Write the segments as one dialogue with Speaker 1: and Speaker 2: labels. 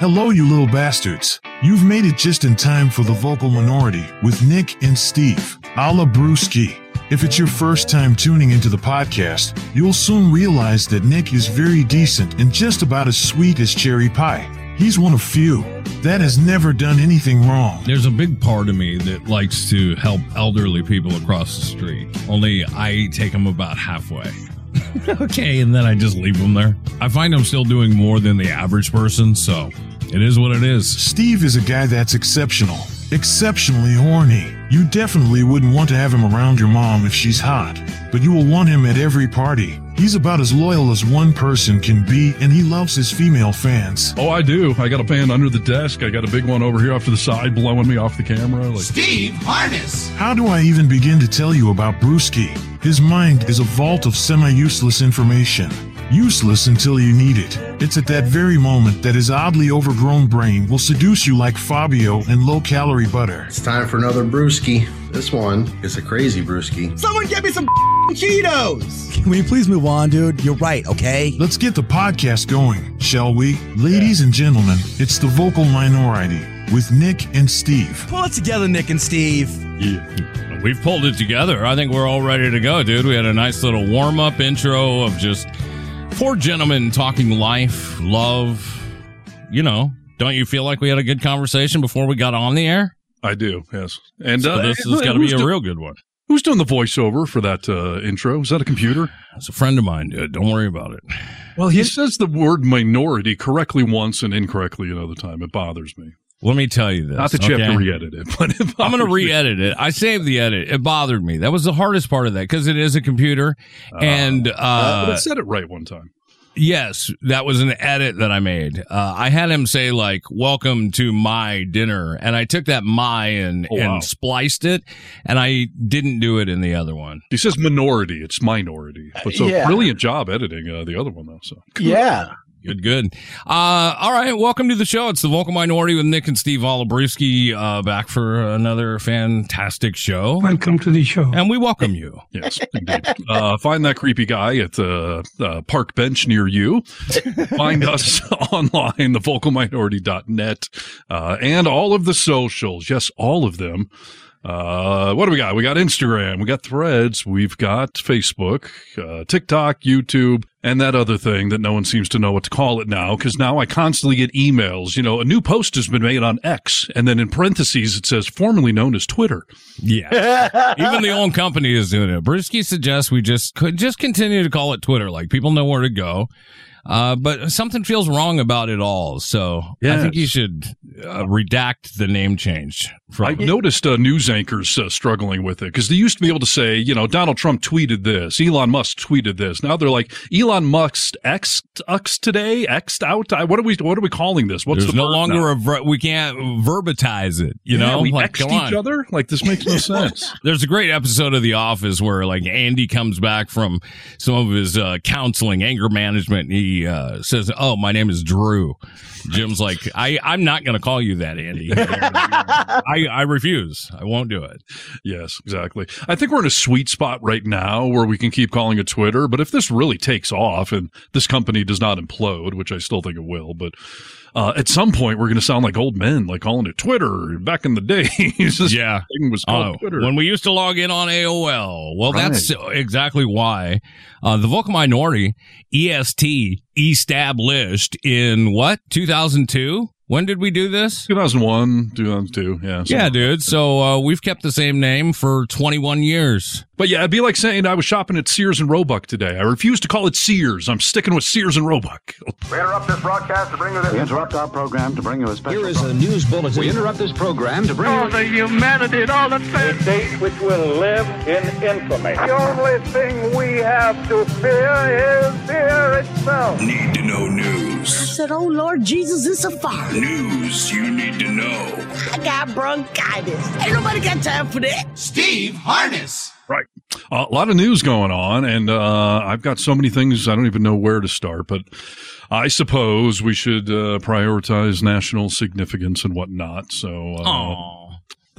Speaker 1: Hello, you little bastards. You've made it just in time for the vocal minority with Nick and Steve, a la Brewski. If it's your first time tuning into the podcast, you'll soon realize that Nick is very decent and just about as sweet as cherry pie. He's one of few that has never done anything wrong.
Speaker 2: There's a big part of me that likes to help elderly people across the street. Only I take them about halfway. okay, and then I just leave them there. I find I'm still doing more than the average person, so it is what it is.
Speaker 1: Steve is a guy that's exceptional, exceptionally horny. You definitely wouldn't want to have him around your mom if she's hot, but you will want him at every party. He's about as loyal as one person can be, and he loves his female fans.
Speaker 3: Oh, I do. I got a fan under the desk. I got a big one over here off to the side blowing me off the camera. Like,
Speaker 4: Steve Harness.
Speaker 1: How do I even begin to tell you about Brewski? His mind is a vault of semi useless information. Useless until you need it. It's at that very moment that his oddly overgrown brain will seduce you like Fabio and low calorie butter.
Speaker 5: It's time for another brewski. This one is a crazy brewski.
Speaker 4: Someone get me some Cheetos.
Speaker 6: Can we please move on, dude? You're right, okay?
Speaker 1: Let's get the podcast going, shall we? Ladies and gentlemen, it's the vocal minority with Nick and Steve.
Speaker 6: Pull it together, Nick and Steve.
Speaker 2: Yeah. We've pulled it together. I think we're all ready to go, dude. We had a nice little warm up intro of just four gentlemen talking life, love. You know, don't you feel like we had a good conversation before we got on the air?
Speaker 3: I do, yes. And
Speaker 2: so
Speaker 3: uh,
Speaker 2: this has got to be a real good one.
Speaker 3: Who's doing the voiceover for that uh, intro? Is that a computer?
Speaker 2: It's a friend of mine, dude. Don't worry about it.
Speaker 3: Well, he says the word minority correctly once and incorrectly another time. It bothers me.
Speaker 2: Let me tell you this.
Speaker 3: Not that you okay? have to re-edit it, but it
Speaker 2: I'm going to re-edit it. I saved the edit. It bothered me. That was the hardest part of that because it is a computer, uh, and uh,
Speaker 3: but it said it right one time.
Speaker 2: Yes, that was an edit that I made. Uh, I had him say like "Welcome to my dinner," and I took that "my" and oh, wow. and spliced it, and I didn't do it in the other one.
Speaker 3: He says minority; it's minority. But so yeah. brilliant job editing uh, the other one though. So
Speaker 4: yeah,
Speaker 2: Good, good. Uh, all right. Welcome to the show. It's the Vocal Minority with Nick and Steve a la Brewski, uh, back for another fantastic show.
Speaker 7: Welcome to the show.
Speaker 2: And we welcome you.
Speaker 3: yes, indeed. Uh, find that creepy guy at the uh, park bench near you. find us online, thevocalminority.net, uh, and all of the socials. Yes, all of them. Uh, what do we got? We got Instagram, we got threads, we've got Facebook, uh, TikTok, YouTube, and that other thing that no one seems to know what to call it now. Cause now I constantly get emails, you know, a new post has been made on X. And then in parentheses, it says formerly known as Twitter.
Speaker 2: Yeah. Even the own company is doing it. Brewski suggests we just could just continue to call it Twitter. Like people know where to go. Uh, but something feels wrong about it all. So yes. I think you should uh, redact the name change.
Speaker 3: I noticed uh, news anchors uh, struggling with it because they used to be able to say, you know, Donald Trump tweeted this, Elon Musk tweeted this. Now they're like, Elon Musk X X today, Xed out. What are we? What are we calling this?
Speaker 2: What's There's the no longer ver- we can't verbatize it. You
Speaker 3: yeah,
Speaker 2: know,
Speaker 3: we like, Xed each other. Like this makes no sense.
Speaker 2: There's a great episode of The Office where like Andy comes back from some of his uh, counseling, anger management. he uh, says, "Oh, my name is Drew." Jim's like, "I I'm not going to call you that, Andy. I I refuse. I won't do it."
Speaker 3: Yes, exactly. I think we're in a sweet spot right now where we can keep calling it Twitter. But if this really takes off and this company does not implode, which I still think it will, but uh, at some point we're going to sound like old men, like calling it Twitter back in the day.
Speaker 2: yeah,
Speaker 3: was called uh, Twitter
Speaker 2: when we used to log in on AOL. Well, right. that's exactly why uh, the vocal minority EST established in what 2002 when did we do this?
Speaker 3: 2001, 2002. Yeah.
Speaker 2: Yeah, dude. So uh, we've kept the same name for 21 years.
Speaker 3: But yeah, it'd be like saying I was shopping at Sears and Roebuck today. I refuse to call it Sears. I'm sticking with Sears and Roebuck.
Speaker 8: We interrupt this broadcast to bring you this.
Speaker 9: We interrupt our program to bring you a special.
Speaker 10: Here is a news bulletin.
Speaker 11: We interrupt this program to bring
Speaker 12: all you the humanity and all the
Speaker 13: A date which will live in infamy.
Speaker 14: The only thing we have to fear is fear itself.
Speaker 15: Need to know news.
Speaker 16: I said, "Oh Lord Jesus, it's a fire."
Speaker 15: News you need to know.
Speaker 16: I got bronchitis. Ain't nobody got time for that.
Speaker 4: Steve Harness.
Speaker 3: Right. Uh, a lot of news going on, and uh, I've got so many things I don't even know where to start. But I suppose we should uh, prioritize national significance and whatnot. So, uh,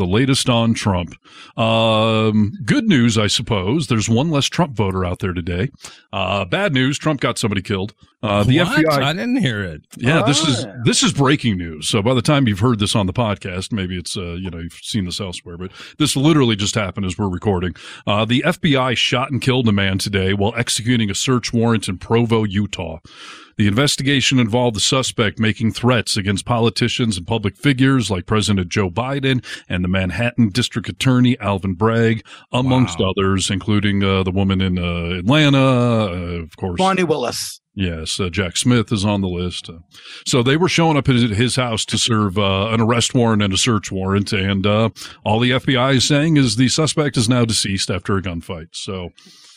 Speaker 3: the latest on Trump. Um, good news, I suppose. There's one less Trump voter out there today. Uh, bad news: Trump got somebody killed. Uh, the
Speaker 2: What?
Speaker 3: FBI.
Speaker 2: I didn't hear it.
Speaker 3: Yeah, this is
Speaker 2: Ah.
Speaker 3: this is breaking news. So by the time you've heard this on the podcast, maybe it's uh, you know you've seen this elsewhere, but this literally just happened as we're recording. Uh, the FBI shot and killed a man today while executing a search warrant in Provo, Utah. The investigation involved the suspect making threats against politicians and public figures like President Joe Biden and the Manhattan District Attorney Alvin Bragg, amongst others, including uh, the woman in uh, Atlanta, uh, of course.
Speaker 7: Fani Willis.
Speaker 3: Yes, uh, Jack Smith is on the list. Uh, so they were showing up at his- his house to serve uh, an arrest warrant and a search warrant, and uh, all the FBI is saying is the suspect is now deceased after a gunfight. So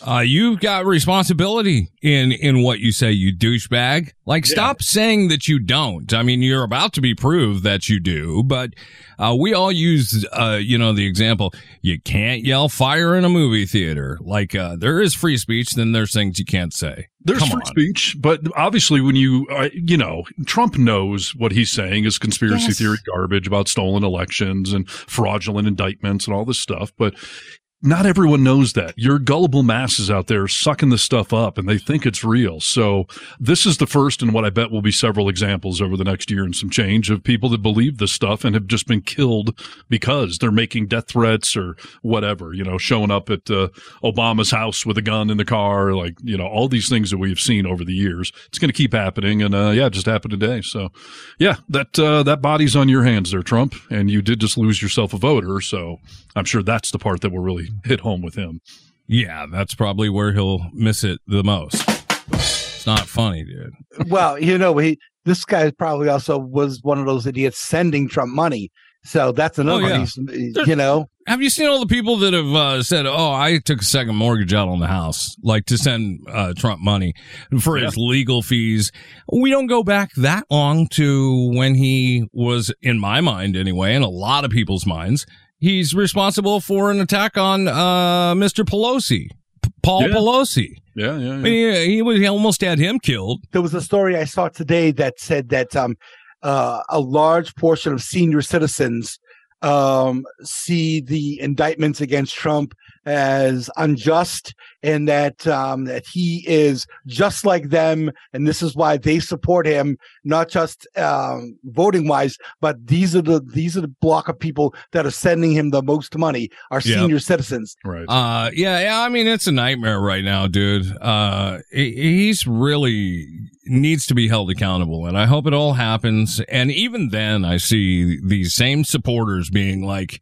Speaker 2: Uh, you've got responsibility in in what you say, you douchebag. Like, stop saying that you don't. I mean, you're about to be proved that you do, but uh, we all use, uh, you know, the example. You can't yell fire in a movie theater. Like, uh, there is free speech, then there's things you can't say.
Speaker 3: there's
Speaker 2: Come
Speaker 3: free
Speaker 2: on.
Speaker 3: speech, but obviously when you, uh, you know, Trump knows what he's saying is conspiracy
Speaker 2: Yes.
Speaker 3: theory garbage about stolen elections and fraudulent indictments and all this stuff, but not everyone knows that. Your gullible masses out there sucking this stuff up and they think it's real. So this is the first and what I bet will be several examples over the next year and some change of people that believe this stuff and have just been killed because they're making death threats or whatever, you know, showing up at uh, Obama's house with a gun in the car, like, you know, all these things that we've seen over the years. It's going to keep happening. And, uh, yeah, it just happened today. So yeah, that, uh, that body's on your hands there, Trump. And you did just lose yourself a voter. So I'm sure that's the part that will really hit home with him.
Speaker 2: Yeah, that's probably where he'll miss it the most. It's not funny, dude.
Speaker 7: well, you know, he this guy probably also was one of those idiots sending Trump money. So that's another.
Speaker 2: Oh, yeah.
Speaker 7: he's- you know,
Speaker 2: Have you seen all the people that have uh, said, "Oh, I took a second mortgage out on the house, like to send uh, Trump money for his legal fees"? We don't go back that long to when he was, in my mind anyway, in a lot of people's minds, he's responsible for an attack on uh, Mr. Pelosi, P- Paul
Speaker 3: Yeah.
Speaker 2: Pelosi.
Speaker 3: Yeah, yeah,
Speaker 2: I mean, he, he was he almost had him killed.
Speaker 7: there was a story I saw today that said that um, uh, a large portion of senior citizens um, see the indictments against Trump as unjust, and that um, that he is just like them, and this is why they support him, not just um, voting wise, but these are the these are the block of people that are sending him the most money are
Speaker 2: Yep.
Speaker 7: senior citizens.
Speaker 3: Right.
Speaker 2: Uh, yeah, yeah. I mean, it's a nightmare right now, dude. Uh, he's really needs to be held accountable, and I hope it all happens. And even then, I see these same supporters being like,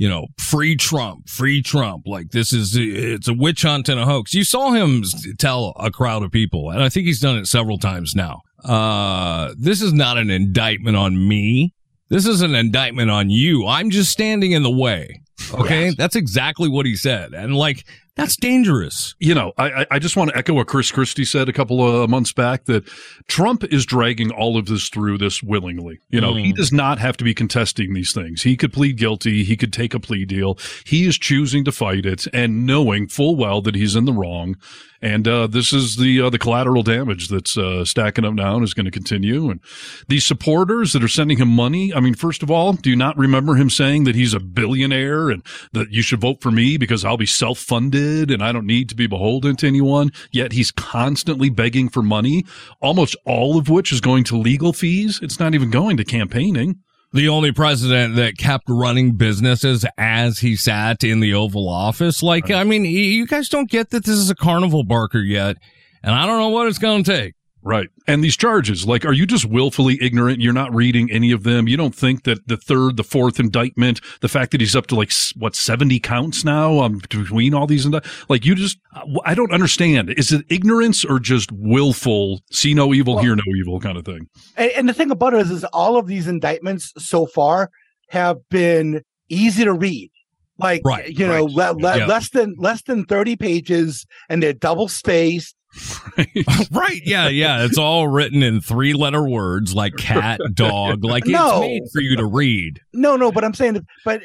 Speaker 2: you know, free Trump, free Trump. Like this is it's a witch hunt and a hoax. You saw him tell a crowd of people, and I think he's done it several times now. Uh, this is not an indictment on me. This is an indictment on you. I'm just standing in the way. Okay. That's exactly what he said. And like, that's dangerous.
Speaker 3: you know, I, I- just want to echo what Chris Christie said a couple of months back that Trump is dragging all of this through this willingly. You know, he
Speaker 2: Mm.
Speaker 3: does not have to be contesting these things. He could plead guilty. He could take a plea deal. He is choosing to fight it and knowing full well that he's in the wrong. And uh, this is the uh, the collateral damage that's uh, stacking up now and is going to continue. And these supporters that are sending him money. I mean, first of all, do you not remember him saying that he's a billionaire and that you should vote for me because I'll be self funded and I don't need to be beholden to anyone? Yet he's constantly begging for money, almost all of which is going to legal fees. It's not even going to campaigning.
Speaker 2: The only president that kept running businesses as he sat in the Oval Office. Like, I mean, you guys don't get that this is a carnival barker yet. And I don't know what it's going to take.
Speaker 3: Right. And these charges, like, are you just willfully ignorant? You're not reading any of them. You don't think that the third, the fourth indictment, the fact that he's up to like, what, 70 counts now um, between all these, indi- like, you just, I don't understand. Is it ignorance or just willful, see no evil, hear no evil kind of thing?
Speaker 7: And, and the thing about it is, is all of these indictments so far have been easy to read. Like
Speaker 2: Right,
Speaker 7: you know,
Speaker 2: right.
Speaker 7: le- le-
Speaker 2: Yeah.
Speaker 7: less than less than thirty pages, and they're double spaced.
Speaker 2: right. Yeah. Yeah. It's all written in three letter words like cat, dog. Like it's made for you to read.
Speaker 7: No, no, but I'm saying, but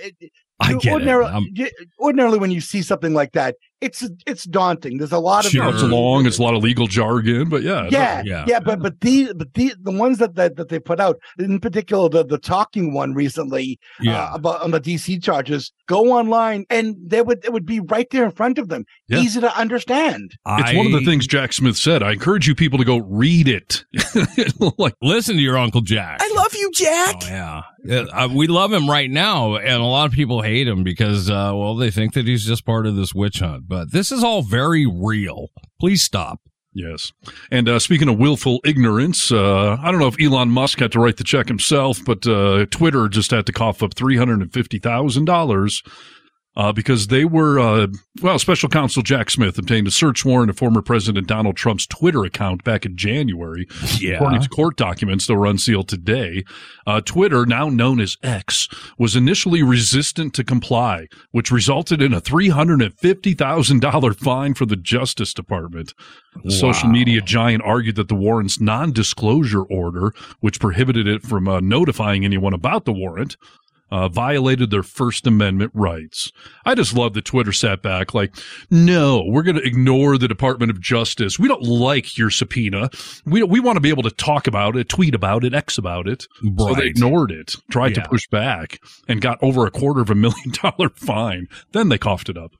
Speaker 2: I get it. I'm-
Speaker 7: ordinarily, when you see something like that, it's it's daunting. There's a lot of
Speaker 3: Sure. It's long. It's a lot of legal jargon, but yeah,
Speaker 7: yeah, yeah, but but the but the the ones that, that that they put out, in particular the the talking one recently,
Speaker 2: Yeah.
Speaker 7: uh, about on the DC charges, go online and they would it would be right there in front of them,
Speaker 3: Yeah.
Speaker 7: easy to understand.
Speaker 3: It's one of the things Jack Smith said. I encourage you people to go read it. like,
Speaker 2: listen to your Uncle Jack.
Speaker 6: I love you, Jack.
Speaker 2: Oh, yeah. Uh, we love him right now, and a lot of people hate him because, uh, well, they think that he's just part of this witch hunt. But this is all very real. Please stop.
Speaker 3: Yes. And uh, speaking of willful ignorance, uh, I don't know if Elon Musk had to write the check himself, but uh, Twitter just had to cough up $350,000 uh, because they were, uh, well, special counsel Jack Smith obtained a search warrant of former President Donald Trump's Twitter account back in January.
Speaker 2: Yeah.
Speaker 3: According to court documents that were unsealed today, uh, Twitter, now known as X, was initially resistant to comply, which resulted in a $350,000 fine for the Justice Department. The social media giant argued that the warrant's non-disclosure order, which prohibited it from uh, notifying anyone about the warrant, uh, violated their First Amendment rights. I just love that Twitter sat back like, no, we're going to ignore the Department of Justice. We don't like your subpoena. We we want to be able to talk about it, tweet about it, X about it. So they ignored it, tried
Speaker 2: Yeah.
Speaker 3: to push back, and got over a quarter of a million dollar fine. Then they coughed it up.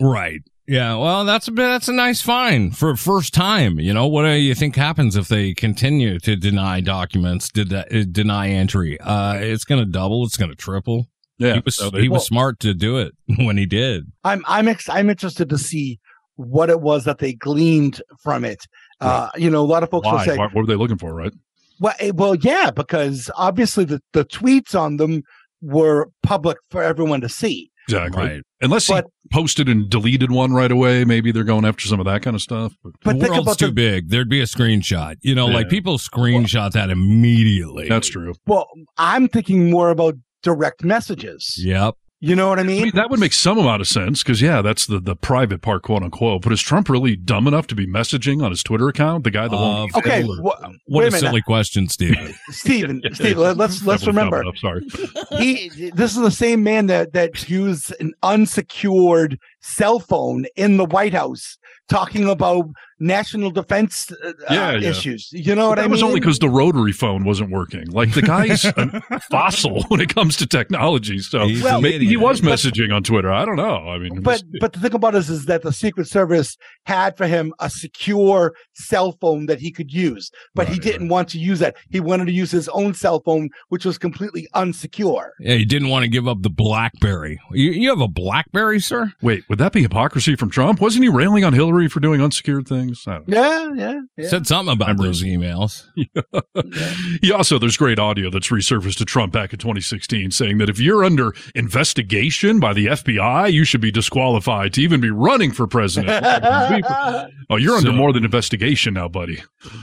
Speaker 2: Right. Yeah. Well, that's a bit, that's a nice fine for first time. You know, what do you think happens if they continue to deny documents, did that, uh, deny entry? Uh, it's going to double. It's going to triple.
Speaker 3: Yeah.
Speaker 2: He was,
Speaker 3: So they-
Speaker 2: he was smart to do it when he did.
Speaker 7: I'm I'm ex- I'm interested to see what it was that they gleaned from it. Uh, you know, a lot of folks will say,
Speaker 3: Why- What were they looking for, right?
Speaker 7: Well, eh, well, yeah, because obviously the, the tweets on them were public for everyone to see.
Speaker 3: Exactly.
Speaker 2: Right.
Speaker 3: Unless he posted and deleted one right away, maybe they're going after some of that kind of stuff. But
Speaker 7: But
Speaker 2: the
Speaker 7: think
Speaker 2: world's
Speaker 7: about
Speaker 2: too
Speaker 7: the
Speaker 2: big. There'd be a screenshot. You know, like people screenshot that immediately.
Speaker 3: that's true.
Speaker 7: well, I'm thinking more about direct messages.
Speaker 2: Yep.
Speaker 7: You know what I
Speaker 3: I
Speaker 7: mean?
Speaker 3: mean, that would make some amount of sense because, yeah, that's the, the private part, quote unquote. But is Trump really dumb enough to be messaging on his Twitter account? The guy that won't.
Speaker 2: Uh,
Speaker 7: okay,
Speaker 2: Hitler.
Speaker 7: wha-
Speaker 2: What
Speaker 7: wait
Speaker 2: a
Speaker 7: a minute,
Speaker 2: silly question, Steve.
Speaker 7: Stephen. Steve, let- let's let's
Speaker 3: Double
Speaker 7: remember.
Speaker 3: thumb it up, sorry.
Speaker 7: he this is the same man that that used an unsecured cell phone in the White House talking about national defense uh,
Speaker 3: Yeah, yeah.
Speaker 7: issues. You know what
Speaker 3: that
Speaker 7: I mean?
Speaker 3: That was only because the rotary phone wasn't working. Like the guy's a fossil when it comes to technology. So
Speaker 2: He's
Speaker 7: Well,
Speaker 3: maybe he was messaging on Twitter. I don't know. I mean,
Speaker 7: but but the thing about it is, is that the Secret Service had for him a secure cell phone that he could use, but he didn't want to use that. He wanted to use his own cell phone, which was completely unsecure.
Speaker 2: Yeah, he didn't want to give up the BlackBerry. You, you have a BlackBerry, sir?
Speaker 3: wait, would that be hypocrisy from Trump? Wasn't he railing on Hillary for doing unsecured things? I don't know.
Speaker 7: Yeah, yeah, yeah.
Speaker 2: Said something about
Speaker 3: Memories.
Speaker 2: those emails.
Speaker 3: He also, there's great audio that's resurfaced to Trump back in 2016 saying that if you're under investigation by the FBI, you should be disqualified to even be running for president. oh, you're under more than investigation now, buddy.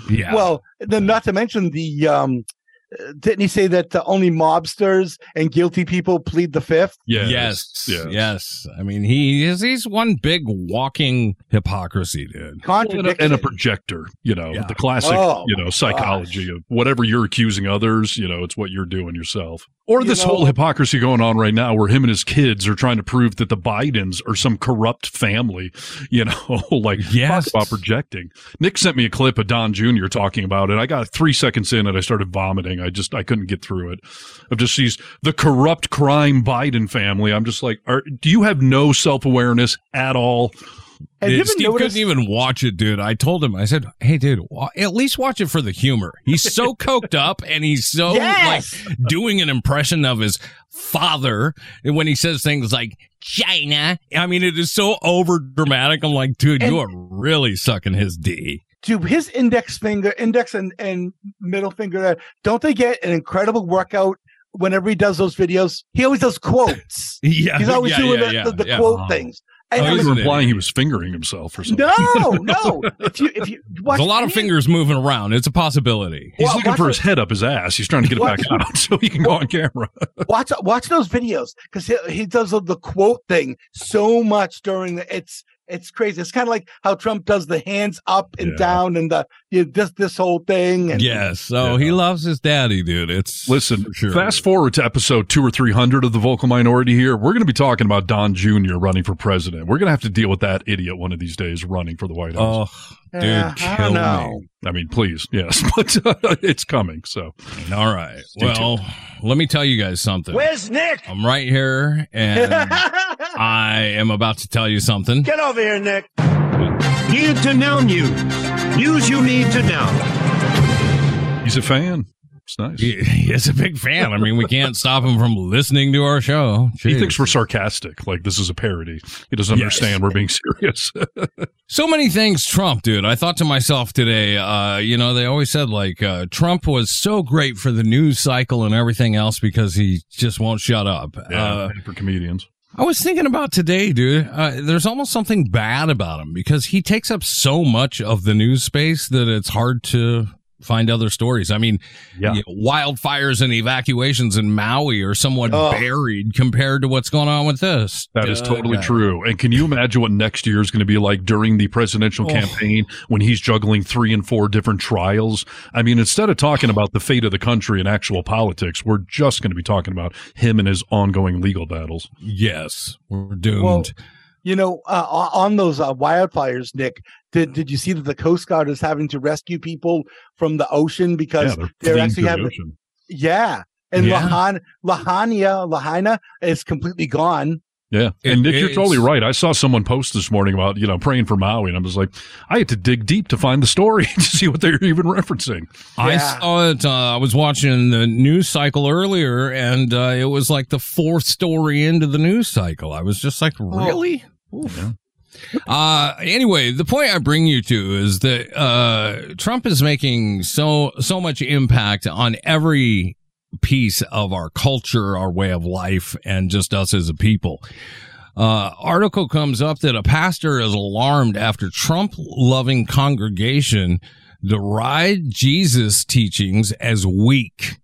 Speaker 2: Yeah.
Speaker 7: Well, then not to mention the um didn't he say that uh, only mobsters and guilty people plead the fifth?
Speaker 3: Yes.
Speaker 2: yes.
Speaker 3: Yes.
Speaker 2: Yes. I mean, he is, he's one big walking hypocrisy, dude.
Speaker 3: And a,
Speaker 7: Contradiction.
Speaker 3: and a projector, you know,
Speaker 2: Yeah.
Speaker 3: the classic,
Speaker 7: Oh,
Speaker 3: you know, psychology of whatever you're accusing others, you know, it's what you're doing yourself. Or
Speaker 7: You
Speaker 3: this
Speaker 7: know-
Speaker 3: whole hypocrisy going on right now where him and his kids are trying to prove that the Bidens are some corrupt family, you know, like
Speaker 2: Yes.
Speaker 3: talk about projecting. Nick sent me a clip of Don Jr. talking about it. I got three seconds in and I started vomiting. I just, I couldn't get through it. Of just these, the corrupt crime Biden family. I'm just like, are, do you have no self awareness at all?
Speaker 7: Have you
Speaker 2: Steve
Speaker 7: noticed-
Speaker 2: couldn't even watch it, dude. I told him, I said, "Hey, dude, wa- at least watch it for the humor." He's so coked up, and he's so
Speaker 7: Yes!
Speaker 2: like doing an impression of his father when he says things like "China." I mean, it is so over dramatic. I'm like, dude, you are really sucking his D.
Speaker 7: Dude, his index finger, index and, and middle finger, there, don't they get an incredible workout whenever he does those videos? He always does quotes.
Speaker 2: Yeah,
Speaker 7: He's always
Speaker 2: yeah,
Speaker 7: doing
Speaker 2: yeah,
Speaker 7: the,
Speaker 2: yeah,
Speaker 7: the, the quote oh. things.
Speaker 2: Oh,
Speaker 7: I
Speaker 3: I
Speaker 7: was-
Speaker 3: was implying he was fingering himself or something.
Speaker 7: no, no. If you if you watch
Speaker 2: There's a lot of fingers moving around. It's a possibility.
Speaker 3: He's
Speaker 7: Well,
Speaker 3: looking
Speaker 7: watch
Speaker 3: for
Speaker 7: it.
Speaker 3: his head up his ass. He's trying to get it back
Speaker 7: Watch-
Speaker 3: out so he can go on camera.
Speaker 7: watch watch those videos because he, he does the quote thing so much during the it's it's crazy. It's kind of like how Trump does the hands up and
Speaker 3: Yeah.
Speaker 7: down and the you know, this this whole thing. And
Speaker 2: Yes. So he loves his daddy, dude. It's
Speaker 3: Listen,
Speaker 2: sure.
Speaker 3: fast forward to episode two or three hundred of the vocal minority here. We're going to be talking about Don Jr. running for president. We're going to have to deal with that idiot one of these days running for the White House.
Speaker 2: Oh,
Speaker 7: Yeah,
Speaker 2: dude,
Speaker 7: I
Speaker 2: kill
Speaker 7: don't know.
Speaker 2: me.
Speaker 3: I mean, please, yes, but uh, it's coming. So
Speaker 2: All right.
Speaker 3: Stay
Speaker 2: well, let me tell you guys something.
Speaker 4: Where's Nick?
Speaker 2: I'm right here, and I am about to tell you something.
Speaker 4: Get over here, Nick. Need to know news. News you need to know.
Speaker 3: he's a fan. It's nice.
Speaker 2: He, he is a big fan. I mean, we can't stop him from listening to our show.
Speaker 3: He thinks we're sarcastic, like this is a parody. He doesn't
Speaker 2: Yes.
Speaker 3: understand we're being serious.
Speaker 2: so many things Trump, dude. I thought to myself today, uh, you know, they always said like uh, Trump was so great for the news cycle and everything else because he just won't shut up.
Speaker 3: yeah,
Speaker 2: Uh,
Speaker 3: for comedians.
Speaker 2: I was thinking about today, dude. Uh, there's almost something bad about him because he takes up so much of the news space that it's hard to find other stories. I mean,
Speaker 3: Yeah.
Speaker 2: you know, wildfires and evacuations in Maui are somewhat
Speaker 7: Oh.
Speaker 2: buried compared to what's going on with this.
Speaker 3: That is totally
Speaker 2: guy.
Speaker 3: true. And can you imagine what next year is going to be like during the presidential
Speaker 2: Oh.
Speaker 3: campaign when he's juggling three and four different trials? I mean, instead of talking about the fate of the country and actual politics, we're just going to be talking about him and his ongoing legal battles.
Speaker 2: Yes, we're doomed.
Speaker 7: Well, You know, uh, on those uh, wildfires, Nick, did did you see that the Coast Guard is having to rescue people from the ocean because
Speaker 3: yeah, they're,
Speaker 7: they're actually
Speaker 3: to the
Speaker 7: having
Speaker 3: ocean.
Speaker 7: yeah, and
Speaker 2: Yeah.
Speaker 7: Lahan Lahania Lahaina is completely gone.
Speaker 3: Yeah.
Speaker 2: It-
Speaker 3: And Nick, you're totally right. I saw someone post this morning about, you know, praying for Maui. And I was like, I had to dig deep to find the story to see what they're even referencing.
Speaker 2: I saw it. Uh, I was watching the news cycle earlier, and uh, it was like the fourth story into the news cycle. I was just like, really?
Speaker 3: Yeah.
Speaker 2: Uh, anyway, the point I bring you to is that uh, Trump is making so so much impact on every piece of our culture, our way of life, and just us as a people. Uh, article comes up that a pastor is alarmed after Trump loving congregation deride Jesus teachings as weak.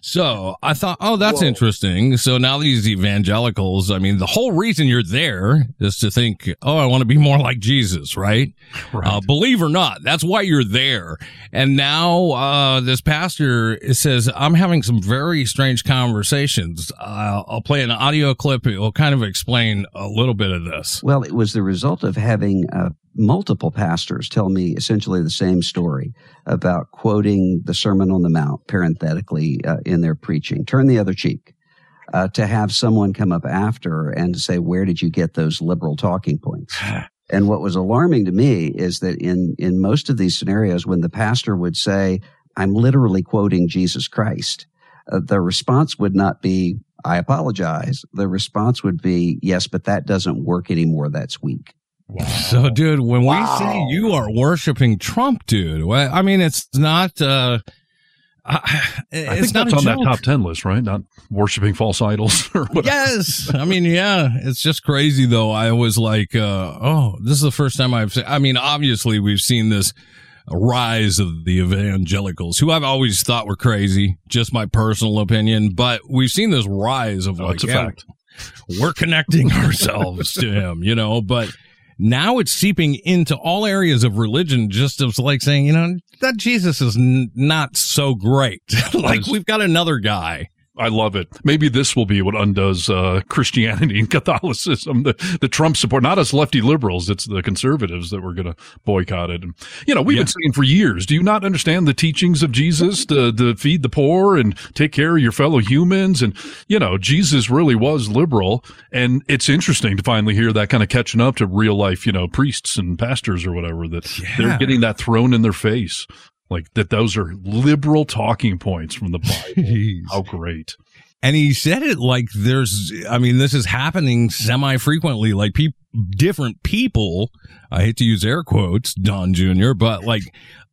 Speaker 2: So I thought, oh, that's
Speaker 7: Whoa.
Speaker 2: interesting. So now these evangelicals, I mean, the whole reason you're there is to think, oh, I want to be more like Jesus, right? Uh, believe or not, that's why you're there. And now, uh, this pastor says, I'm having some very strange conversations. Uh, I'll play an audio clip. It will kind of explain a little bit of this.
Speaker 10: Well, it was the result of having uh, multiple pastors tell me essentially the same story about quoting the Sermon on the Mount parenthetically uh, in their preaching. Turn the other cheek. Uh, to have someone come up after and to say, "Where did you get those liberal talking points?" and what was alarming to me is that in in most of these scenarios, when the pastor would say, "I'm literally quoting Jesus Christ," uh, the response would not be, I apologize. The response would be, yes, but that doesn't work anymore. That's weak.
Speaker 2: So, dude, when
Speaker 7: Wow.
Speaker 2: we say you are worshiping Trump, dude, well, I mean, it's not, uh, I,
Speaker 3: I
Speaker 2: it's
Speaker 3: think
Speaker 2: not
Speaker 3: that's on
Speaker 2: joke.
Speaker 3: that top 10 list, right? Not worshiping false idols or whatever.
Speaker 2: Yes. I mean, yeah, it's just crazy though. I was like, uh, oh, this is the first time I've seen, I mean, obviously we've seen this rise of the evangelicals who I've always thought were crazy, just my personal opinion, but we've seen this rise of
Speaker 3: No,
Speaker 2: like,
Speaker 3: a
Speaker 2: yeah,
Speaker 3: fact.
Speaker 2: we're connecting ourselves to him, you know, but now it's seeping into all areas of religion, just as like saying, you know, that Jesus is n- not so great. like we've got another guy.
Speaker 3: I love it. Maybe this will be what undoes uh, Christianity and Catholicism. The the Trump support, not us lefty liberals, it's the conservatives that we're going to boycott it. And you know, we've
Speaker 2: Yeah.
Speaker 3: been saying for years. Do you not understand the teachings of Jesus to, to feed the poor and take care of your fellow humans? And you know, Jesus really was liberal. And it's interesting to finally hear that kind of catching up to real life, you know, priests and pastors or whatever that they're getting that thrown in their face. Like that, those are liberal talking points from the Bible.
Speaker 2: Jeez.
Speaker 3: How great!
Speaker 2: And he said it like there's, I mean, this is happening semi frequently. Like peop different people, I hate to use air quotes, Don Jr., but like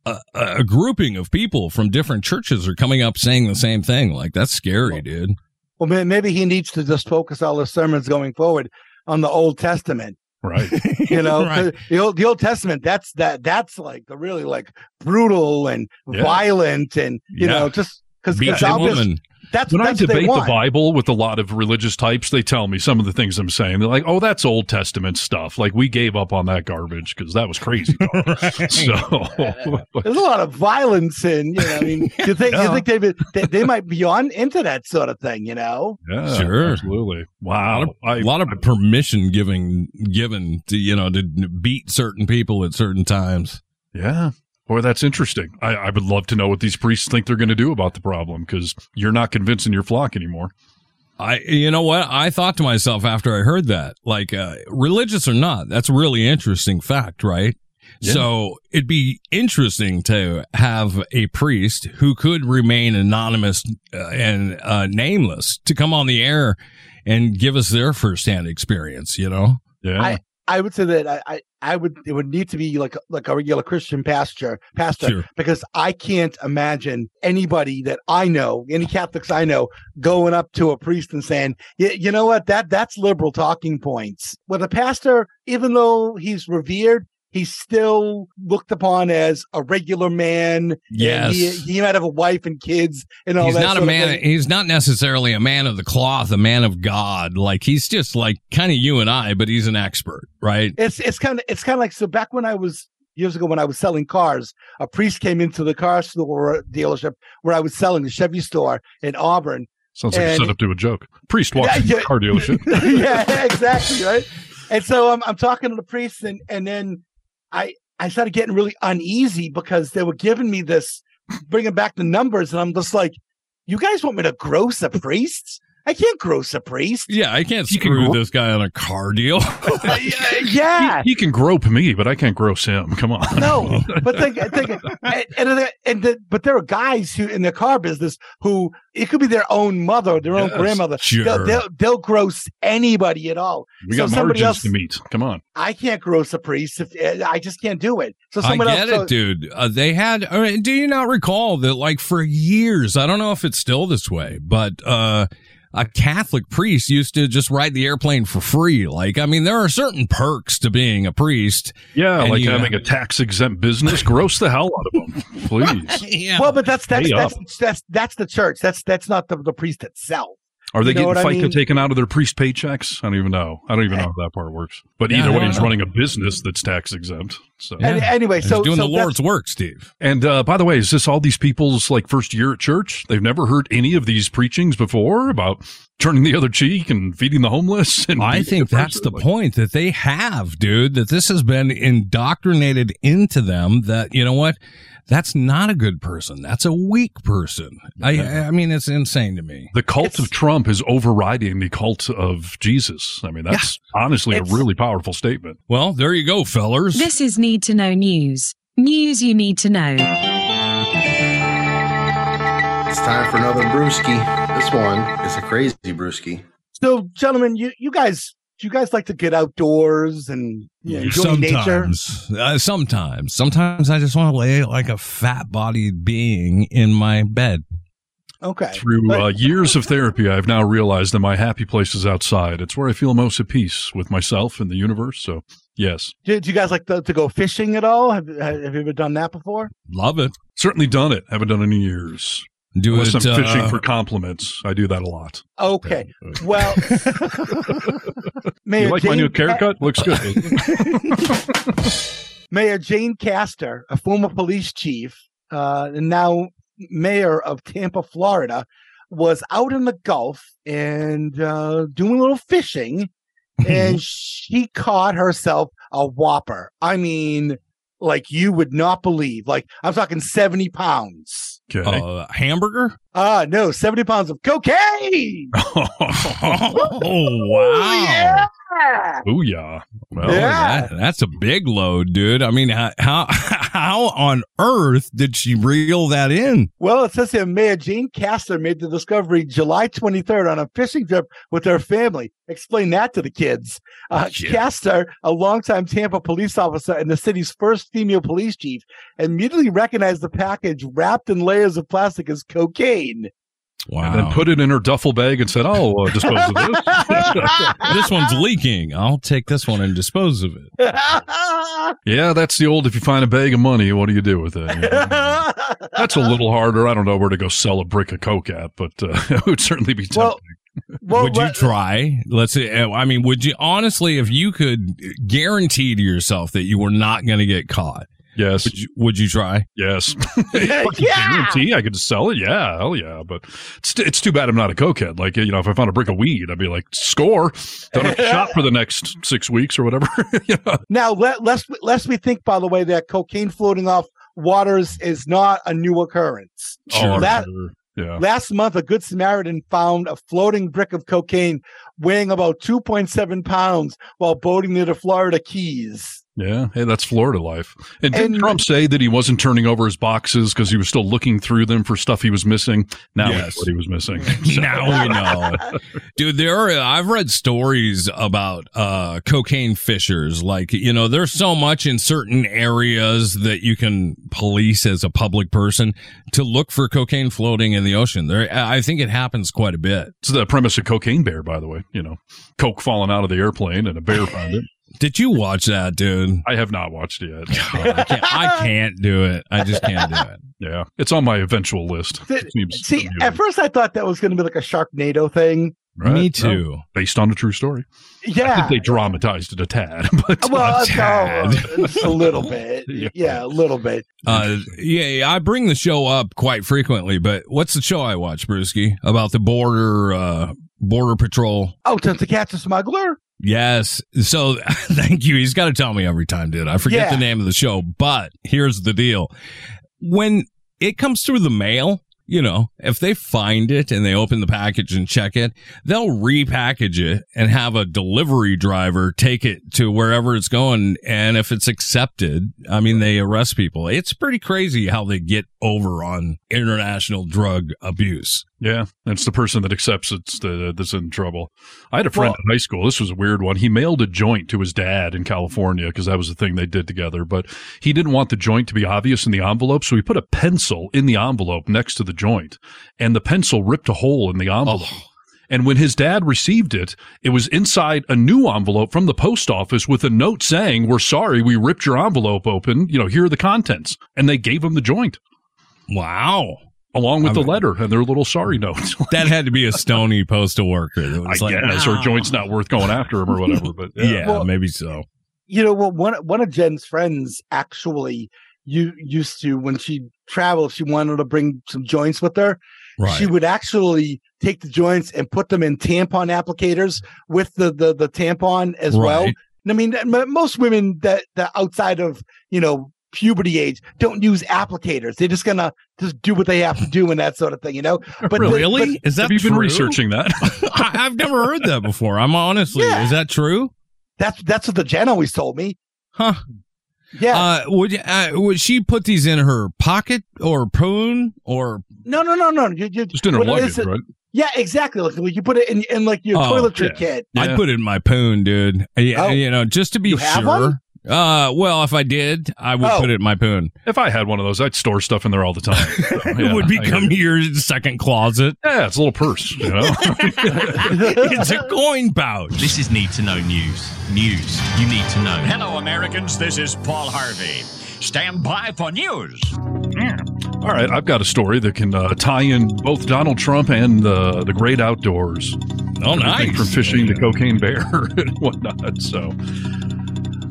Speaker 2: a, a grouping of people from different churches are coming up saying the same thing. Like that's scary, dude.
Speaker 7: Well, maybe he needs to just focus all his sermons going forward on the Old Testament.
Speaker 3: Right.
Speaker 7: You know,
Speaker 2: Right.
Speaker 7: 'cause the old the Old Testament. That's that. That's like the really like brutal and
Speaker 3: Yeah.
Speaker 7: violent, and you
Speaker 2: Yeah.
Speaker 7: know, just because
Speaker 2: Beat a woman.
Speaker 7: That's
Speaker 3: when
Speaker 7: that's
Speaker 3: I debate the. Bible with a lot of religious types, they tell me some of the things I'm saying. They're like, "Oh, that's Old Testament stuff. Like we gave up on that garbage because that was crazy." so,
Speaker 7: There's a lot of violence in, you know. I mean, you think you think they, they they might be on into that sort of thing, you know?
Speaker 3: yeah,
Speaker 2: Sure.
Speaker 3: absolutely.
Speaker 2: A
Speaker 3: Wow,
Speaker 2: lot of, a lot of permission giving given to you know to beat certain people at certain times.
Speaker 3: Yeah. Boy, that's interesting. I, I would love to know what these priests think they're going to do about the problem because you're not convincing your flock anymore.
Speaker 2: I, you know what? I thought to myself after I heard that, like, uh, religious or not, that's a really interesting fact, right?
Speaker 3: Yeah.
Speaker 2: So it'd be interesting to have a priest who could remain anonymous uh, and uh, nameless to come on the air and give us their firsthand experience, you know?
Speaker 3: Yeah.
Speaker 7: I I would say that I, I I would it would need to be like like a regular Christian pastor pastor
Speaker 2: Sure.
Speaker 7: because I can't imagine anybody that I know any Catholics I know going up to a priest and saying "Y- you know what that that's liberal talking points with a pastor even though he's revered he's still looked upon as a regular man
Speaker 2: Yes.
Speaker 7: he, he might have a wife and kids and all
Speaker 2: he's
Speaker 7: that
Speaker 2: not a man. He's not necessarily a man of the cloth, a man of God. Like he's just like kind of you and I, but he's an expert, right?
Speaker 7: It's it's kind of it's kind of like so back when I was years ago when I was selling cars, a priest came into the car store dealership where I was selling the Chevy store in Auburn.
Speaker 3: Sounds like a
Speaker 7: And-
Speaker 3: setup to a joke. Priest walks
Speaker 7: Yeah, yeah.
Speaker 3: car dealership.
Speaker 7: yeah, exactly, right. And so I'm I'm talking to the priest, and and then I I started getting really uneasy because they were giving me this, bringing back the numbers, and I'm just like, you guys want me to gross a priest? I can't gross a priest.
Speaker 2: Yeah, I can't
Speaker 3: You can
Speaker 2: screw
Speaker 3: gro-
Speaker 2: this guy on a car deal.
Speaker 7: yeah.
Speaker 3: He, he can grope me, but I can't gross him. Come on.
Speaker 7: No, but think, think and, and, and the, but there are guys who in the car business who it could be their own mother, their own grandmother.
Speaker 2: sure.
Speaker 7: They'll, they'll they'll gross anybody at all.
Speaker 3: We
Speaker 7: so
Speaker 3: got
Speaker 7: somebody
Speaker 3: margins
Speaker 7: else,
Speaker 3: to meet. Come on.
Speaker 7: I can't gross a priest. If eh, I just can't do it. So
Speaker 2: I get
Speaker 7: else.
Speaker 2: it, dude. Uh, they had. I mean, do you not recall that, like, for years? I don't know if it's still this way, but uh, a Catholic priest used to just ride the airplane for free. Like, I mean, there are certain perks to being a priest.
Speaker 3: Yeah, like
Speaker 2: you-
Speaker 3: having a tax exempt business. Gross the hell out of them, please.
Speaker 2: yeah.
Speaker 7: Well, but that's that's
Speaker 3: Pay
Speaker 7: that's, that's that's the church. That's that's not the, the priest itself.
Speaker 3: Are they
Speaker 7: You know
Speaker 3: getting
Speaker 7: what I
Speaker 3: FICA
Speaker 7: mean?
Speaker 3: taken out of their priest paychecks? I don't even know. I don't even know how that part works. But
Speaker 2: Yeah,
Speaker 3: either way, he's
Speaker 2: know.
Speaker 3: running a business that's tax exempt. So.
Speaker 7: And anyway,
Speaker 2: He's
Speaker 7: so
Speaker 2: doing
Speaker 7: so
Speaker 2: the Lord's work, Steve.
Speaker 3: And uh, by the way, is this all these people's like first year at church? They've never heard any of these preachings before about turning the other cheek and feeding the homeless. And
Speaker 2: I think
Speaker 3: a
Speaker 2: that's the?
Speaker 3: Like,
Speaker 2: point that they have, dude, that this has been indoctrinated into them that, you know what? That's not a good person. That's a weak person. I, I mean, it's insane to me.
Speaker 3: The cult of Trump is overriding the cult of Jesus. I mean, that's honestly a really powerful statement.
Speaker 2: Well, there you go, fellers.
Speaker 11: This is Need to Know News. News you need to know.
Speaker 5: It's time for another brewski. This one is a crazy brewski.
Speaker 7: So, gentlemen, you you guys do you guys like to get outdoors and you know, enjoy nature?
Speaker 2: sometimes, uh, sometimes, sometimes I just want to lay like a fat bodied being in my bed.
Speaker 7: Okay.
Speaker 3: Through uh, years of therapy, I've now realized that my happy place is outside. It's where I feel most at peace with myself and the universe. So, yes,
Speaker 7: Do, do you guys like to, to go fishing at all? Have have you ever done that before?
Speaker 2: Love it.
Speaker 3: certainly done it. Haven't done it in years.
Speaker 2: Do
Speaker 3: Unless
Speaker 2: it.
Speaker 3: I'm fishing
Speaker 2: uh,
Speaker 3: for compliments. I do that a lot.
Speaker 7: Okay. Well, Mayor
Speaker 3: you like my
Speaker 7: Jane-
Speaker 3: new haircut? Looks good.
Speaker 7: Mayor Jane Castor, a former police chief, uh, and now mayor of Tampa, Florida, was out in the Gulf and uh, doing a little fishing, and she caught herself a whopper. I mean, like you would not believe. Like I'm talking seventy pounds.
Speaker 3: Okay.
Speaker 2: uh, hamburger?
Speaker 7: Ah, no, seventy pounds of cocaine.
Speaker 2: Oh, wow.
Speaker 7: yeah.
Speaker 3: Booyah. Well,
Speaker 7: Yeah.
Speaker 2: That- that's a big load, dude. I mean, how, how how on earth did she reel that in?
Speaker 7: Well, it says here Mayor Jane Castor made the discovery July 23rd on a fishing trip with her family. Explain that to the kids. Uh,
Speaker 2: Yeah.
Speaker 7: Castor, a longtime Tampa police officer and the city's first female police chief, immediately recognized the package wrapped in layers of plastic as cocaine.
Speaker 2: Wow.
Speaker 3: And then put it in her duffel bag and said, "I'll uh, dispose of this."
Speaker 2: this one's leaking. I'll take this one and dispose of it.
Speaker 3: yeah, that's the old. If you find a bag of money, what do you do with it? You know? that's a little harder. I don't know where to go sell a brick of coke at, but uh, it would certainly be tempting.
Speaker 7: Well, well,
Speaker 2: would you try? Let's say, uh, I mean, would you honestly, if you could guarantee to yourself that you were not going to get caught,
Speaker 3: yes,
Speaker 2: would you, would you try?
Speaker 3: yes, yeah. guarantee I could sell it. Yeah, hell yeah. But it's, it's too bad I'm not a cokehead. Like you know, if I found a brick of weed, I'd be like, score. Done a shot for the next six weeks or whatever. you know?
Speaker 7: Now, let, lest lest we think, by the way, that cocaine floating off waters is not a new occurrence.
Speaker 3: Oh,
Speaker 7: That-
Speaker 3: sure. Yeah.
Speaker 7: Last month, a Good Samaritan found a floating brick of cocaine weighing about 2.7 pounds while boating near the Florida Keys.
Speaker 3: Yeah, hey, that's Florida life. And didn't
Speaker 7: And-
Speaker 3: Trump say that he wasn't turning over his boxes because he was still looking through them for stuff he was missing? Now
Speaker 2: Yes.
Speaker 3: that's what he was missing.
Speaker 2: now we know, dude. There are. I've read stories about uh, cocaine fishers. Like you know, there's so much in certain areas that you can police as a public person to look for cocaine floating in the ocean. There, I think it happens quite a bit.
Speaker 3: It's the premise of Cocaine Bear, by the way. You know, coke falling out of the airplane and a bear found it.
Speaker 2: Did you watch that, dude?
Speaker 3: I have not watched it yet.
Speaker 2: I can't, I can't do it. I just can't do it.
Speaker 3: Yeah, it's on my eventual list. It seems
Speaker 7: See,
Speaker 3: amusing.
Speaker 7: at first I thought that was going to be like a Sharknado thing.
Speaker 3: Right?
Speaker 2: Me too.
Speaker 3: No, based on a true story. I
Speaker 7: Yeah.
Speaker 3: think they dramatized it a tad, but
Speaker 7: well,
Speaker 3: uh,
Speaker 7: no, just a little bit.
Speaker 3: Yeah.
Speaker 7: Yeah, a little bit.
Speaker 2: Uh, yeah, yeah, I bring the show up quite frequently, but what's the show I watch, Brewski? About the border, uh, border patrol.
Speaker 7: Oh, to, to catch a smuggler?
Speaker 2: Yes. So thank you. He's got to tell me every time, dude. I forget
Speaker 7: Yeah.
Speaker 2: the name of the show, but here's the deal. When it comes through the mail, you know, if they find it and they open the package and check it, they'll repackage it and have a delivery driver take it to wherever it's going. And if it's accepted, I mean, they arrest people. It's pretty crazy how they get over on international drug abuse.
Speaker 3: Yeah, it's the person that accepts it's the that's in trouble. I had a friend
Speaker 7: Well-
Speaker 3: in high school. This was a weird one. He mailed a joint to his dad in California because that was the thing they did together. But he didn't want the joint to be obvious in the envelope, so he put a pencil in the envelope next to the joint, and the pencil ripped a hole in the envelope. Oh. And when his dad received it, it was inside a new envelope from the post office with a note saying, "We're sorry, we ripped your envelope open. You know, here are the contents." And they gave him the joint
Speaker 2: Wow.
Speaker 3: Along with
Speaker 2: I
Speaker 3: the letter and their little sorry notes.
Speaker 2: That had to be a stony postal worker. That
Speaker 3: I
Speaker 2: was like,
Speaker 3: guess, or joint's not worth going after him or whatever. But
Speaker 2: Yeah,
Speaker 3: yeah,
Speaker 7: Well-
Speaker 2: maybe so.
Speaker 7: You know, well, one one of Jen's friends actually you used to when she traveled, she wanted to bring some joints with her.
Speaker 2: Right.
Speaker 7: She would actually take the joints and put them in tampon applicators with the the, the tampon as well.
Speaker 2: Right.
Speaker 7: And I mean, most women that that outside of you know puberty age don't use applicators. They're just gonna just do what they have to do and that sort of thing, you know. But the-
Speaker 2: really?
Speaker 7: but-
Speaker 2: Is that
Speaker 3: have you been researching that?
Speaker 2: I, I've never heard that before. I'm honestly,
Speaker 7: Yeah.
Speaker 2: is that true?
Speaker 7: that's that's what the Jen always told me.
Speaker 2: Huh?
Speaker 7: Yeah.
Speaker 2: Uh, would you- uh, would she put these in her pocket or poon or?
Speaker 7: no, no, no, no. You, you,
Speaker 3: Just in her luggage, right?
Speaker 7: Yeah, exactly. Like you put it in, in like your
Speaker 2: Oh,
Speaker 7: toiletry
Speaker 3: yeah.
Speaker 7: kit.
Speaker 2: I'd put it in my poon, dude. Yeah,
Speaker 7: Oh.
Speaker 2: you know, just to be
Speaker 7: You have
Speaker 2: sure.
Speaker 7: one?
Speaker 2: Uh, well, if I did, I would
Speaker 7: Oh.
Speaker 2: put it in my poon.
Speaker 3: If I had one of those, I'd store stuff in there all the time. So, yeah,
Speaker 2: it would become your second closet.
Speaker 3: yeah, it's a little purse, you know.
Speaker 2: it's a coin pouch.
Speaker 17: This is Need to Know News. News you need to know.
Speaker 18: Hello, Americans. This is Paul Harvey. Stand by for news.
Speaker 3: all right, I've got a story that can uh, tie in both Donald Trump and the the great outdoors.
Speaker 2: Oh,
Speaker 3: Everything
Speaker 2: nice.
Speaker 3: From fishing to cocaine bear and whatnot. So,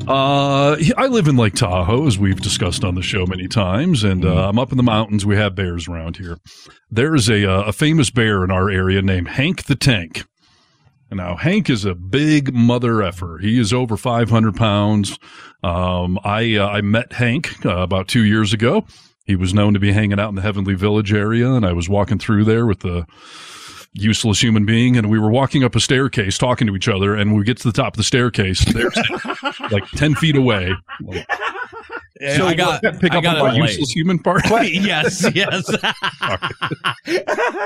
Speaker 3: uh, I live in Lake Tahoe, as we've discussed on the show many times, and
Speaker 2: Mm-hmm.
Speaker 3: uh, I'm up in the mountains. We have bears around here. There is a uh, a famous bear in our area named Hank the Tank. Now, Hank is a big mother effer. He is over 500 pounds. Um, I uh, I met Hank uh, about two years ago. He was known to be hanging out in the Heavenly Village area, and I was walking through there with the useless human being, and we were walking up a staircase talking to each other, and we get to the top of the staircase, there's like 10 feet away. Like,
Speaker 2: So I got,
Speaker 3: pick
Speaker 2: I
Speaker 3: up
Speaker 2: got
Speaker 3: on my useless human part.
Speaker 2: yes, yes.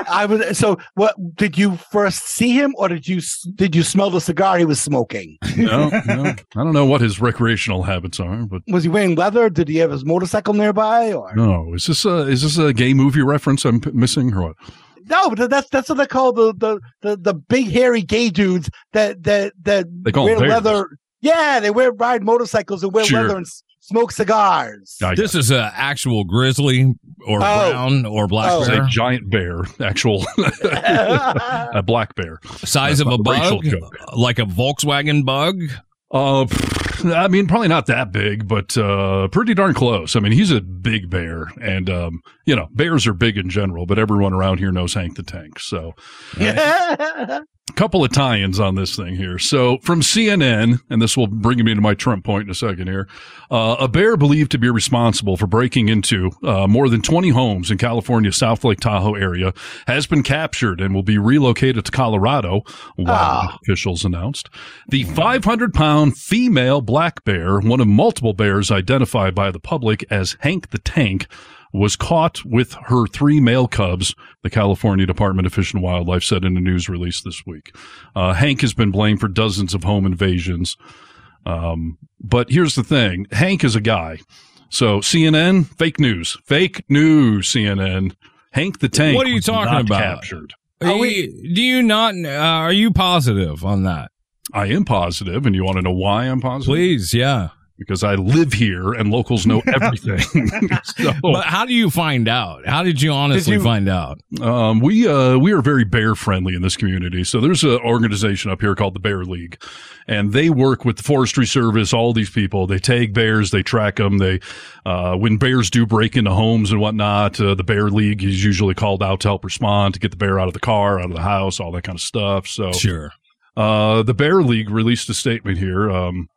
Speaker 7: I was so. What did you first see him, or did you did you smell the cigar he was smoking?
Speaker 3: no, no, I don't know what his recreational habits are, but
Speaker 7: Was he wearing leather? Did he have his motorcycle nearby? Or
Speaker 3: no, is this a is this a gay movie reference I'm p- missing or what?
Speaker 7: No, but that's that's what they call the the the, the big hairy gay dudes that that that
Speaker 3: They call
Speaker 7: wear
Speaker 3: them
Speaker 7: leather. Yeah, they wear ride motorcycles and wear
Speaker 2: Sure.
Speaker 7: leather and smoke cigars.
Speaker 2: This is an actual grizzly or
Speaker 7: Oh.
Speaker 2: brown or black
Speaker 3: It's
Speaker 2: bear.
Speaker 3: a giant bear, actual a black bear,
Speaker 2: Size of a
Speaker 3: racial
Speaker 2: bug, like a Volkswagen bug.
Speaker 3: Uh, pff, I mean, probably not that big, but uh, pretty darn close. I mean, he's a big bear, and um, you know, bears are big in general, but everyone around here knows Hank the Tank. So, a couple of tie-ins on this thing here. So, from CNN, and this will bring me to my Trump point in a second here. Uh, a bear believed to be responsible for breaking into uh, more than 20 homes in California's South Lake Tahoe area has been captured and will be relocated to Colorado. Wild officials announced. The 500 pound female black bear, one of multiple bears identified by the public as Hank the Tank, was caught with her three male cubs, the California Department of Fish and Wildlife said in a news release this week. Uh, Hank has been blamed for dozens of home invasions. Um, but here's the thing Hank is a guy. So CNN, fake news. Fake news, CNN. Hank the Tank.
Speaker 2: What are you
Speaker 3: was
Speaker 2: talking about?
Speaker 3: Captured.
Speaker 2: Are you- do you not? Uh, are you positive on that?
Speaker 3: I am positive, and you want to know why I'm positive?
Speaker 2: Please, yeah.
Speaker 3: Because I live here and locals know everything. so,
Speaker 2: But how do you find out? How did you honestly
Speaker 3: you-
Speaker 2: find out?
Speaker 3: Um, we uh, we are very bear friendly in this community. So there's an organization up here called the Bear League, and they work with the Forestry Service. All these people they tag bears, they track them. They uh, when bears do break into homes and whatnot, uh, the Bear League is usually called out to help respond to get the bear out of the car, out of the house, all that kind of stuff. So
Speaker 2: Sure.
Speaker 3: uh, the Bear League released a statement here. Um,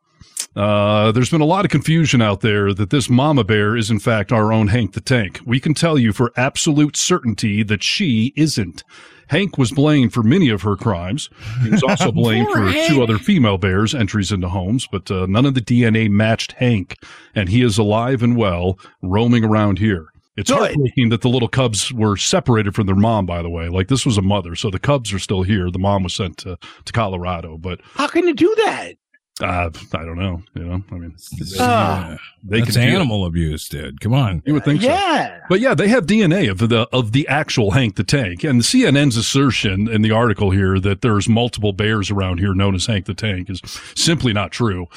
Speaker 3: uh, there's been a lot of confusion out there that this mama bear is in fact our own Hank the Tank. We can tell you for absolute certainty that she isn't. Hank was blamed for many of her crimes. He was also blamed for
Speaker 2: Hank.
Speaker 3: two other female bears' entries into homes, but uh, none of the DNA matched Hank, and he is alive and well, roaming around here. It's
Speaker 7: Good.
Speaker 3: heartbreaking that the little cubs were separated from their mom, by the way. Like this was a mother, so the cubs are still here. The mom was sent to, to Colorado, but
Speaker 7: How can you do that?
Speaker 3: Uh, I don't know. You know, I mean, they,
Speaker 7: Ah.
Speaker 3: they
Speaker 2: That's
Speaker 3: can do it.
Speaker 2: animal abuse, dude. Come on.
Speaker 3: You would think so.
Speaker 7: Yeah.
Speaker 3: But yeah, they have DNA of the of the actual Hank the Tank, and CNN's assertion in the article here that there's multiple bears around here known as Hank the Tank is simply not true.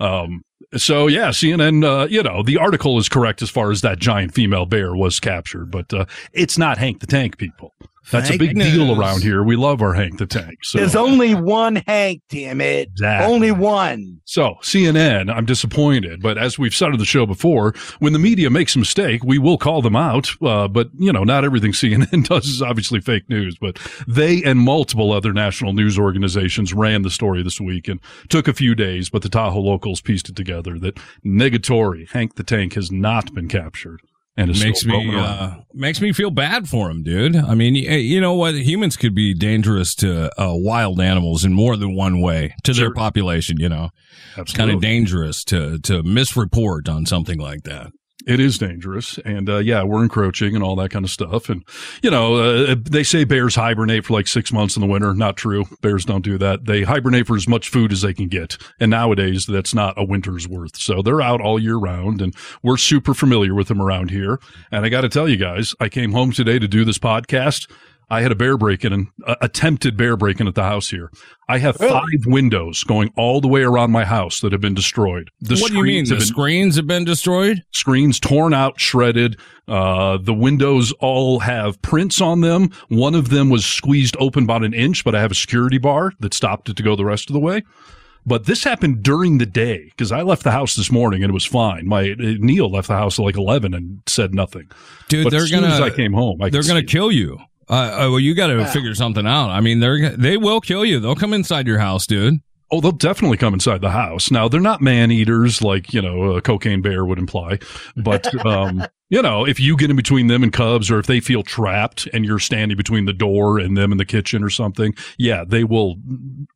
Speaker 3: Um, so yeah, CNN, uh, you know, the article is correct as far as that giant female bear was captured, but uh, it's not Hank the Tank, people. That's
Speaker 7: Thank
Speaker 3: a big deal around here. We love our Hank the Tank. So
Speaker 7: There's only one Hank, damn it.
Speaker 3: Exactly.
Speaker 7: Only one.
Speaker 3: So, CNN, I'm disappointed, but as we've said on the show before, when the media makes a mistake, we will call them out. Uh, but, you know, not everything CNN does is obviously fake news, but they and multiple other national news organizations ran the story this week and took a few days, but the Tahoe locals pieced it together that Negatory, Hank the Tank, has not been captured and is
Speaker 2: makes me uh, makes me feel bad for him, dude. I mean, you know what? Humans could be dangerous to uh, wild animals in more than one way to their population. You know, it's kind of dangerous to to misreport on something like that.
Speaker 3: It is dangerous. And, uh, yeah, we're encroaching and all that kind of stuff. And, you know, uh, they say bears hibernate for like six months in the winter. Not true. Bears don't do that. They hibernate for as much food as they can get. And nowadays that's not a winter's worth. So they're out all year round and we're super familiar with them around here. And I got to tell you guys, I came home today to do this podcast. I had a bear break in, an uh, attempted bear break in at the house here. I have five windows going all the way around my house that have been destroyed. The
Speaker 2: what do you mean?
Speaker 3: screens
Speaker 2: The
Speaker 3: have been-
Speaker 2: screens have been destroyed?
Speaker 3: screens torn out, shredded. Uh, the windows all have prints on them. One of them was squeezed open about an inch, but I have a security bar that stopped it to go the rest of the way. But this happened during the day because I left the house this morning and it was fine. My uh, Neil left the house at like eleven and said nothing.
Speaker 2: Dude,
Speaker 3: But
Speaker 2: they're
Speaker 3: as soon
Speaker 2: gonna.
Speaker 3: as I came home, I
Speaker 2: they're gonna
Speaker 3: see it.
Speaker 2: kill you. Uh, uh, well, you got to figure something out. I mean, they're they will kill you. They'll come inside your house, dude.
Speaker 3: Oh, they'll definitely come inside the house. Now, they're not man eaters like, you know, a cocaine bear would imply. But, um, you know, if you get in between them and cubs or if they feel trapped and you're standing between the door and them in the kitchen or something, yeah, they will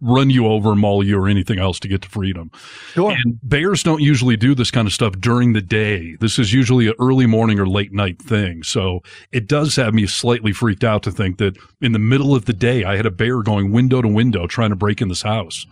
Speaker 3: run you over, maul you, or anything else to get to freedom.
Speaker 7: Sure.
Speaker 3: And bears don't usually do this kind of stuff during the day. This is usually an early morning or late night thing. So it does have me slightly freaked out to think that in the middle of the day, I had a bear going window to window trying to break in this house.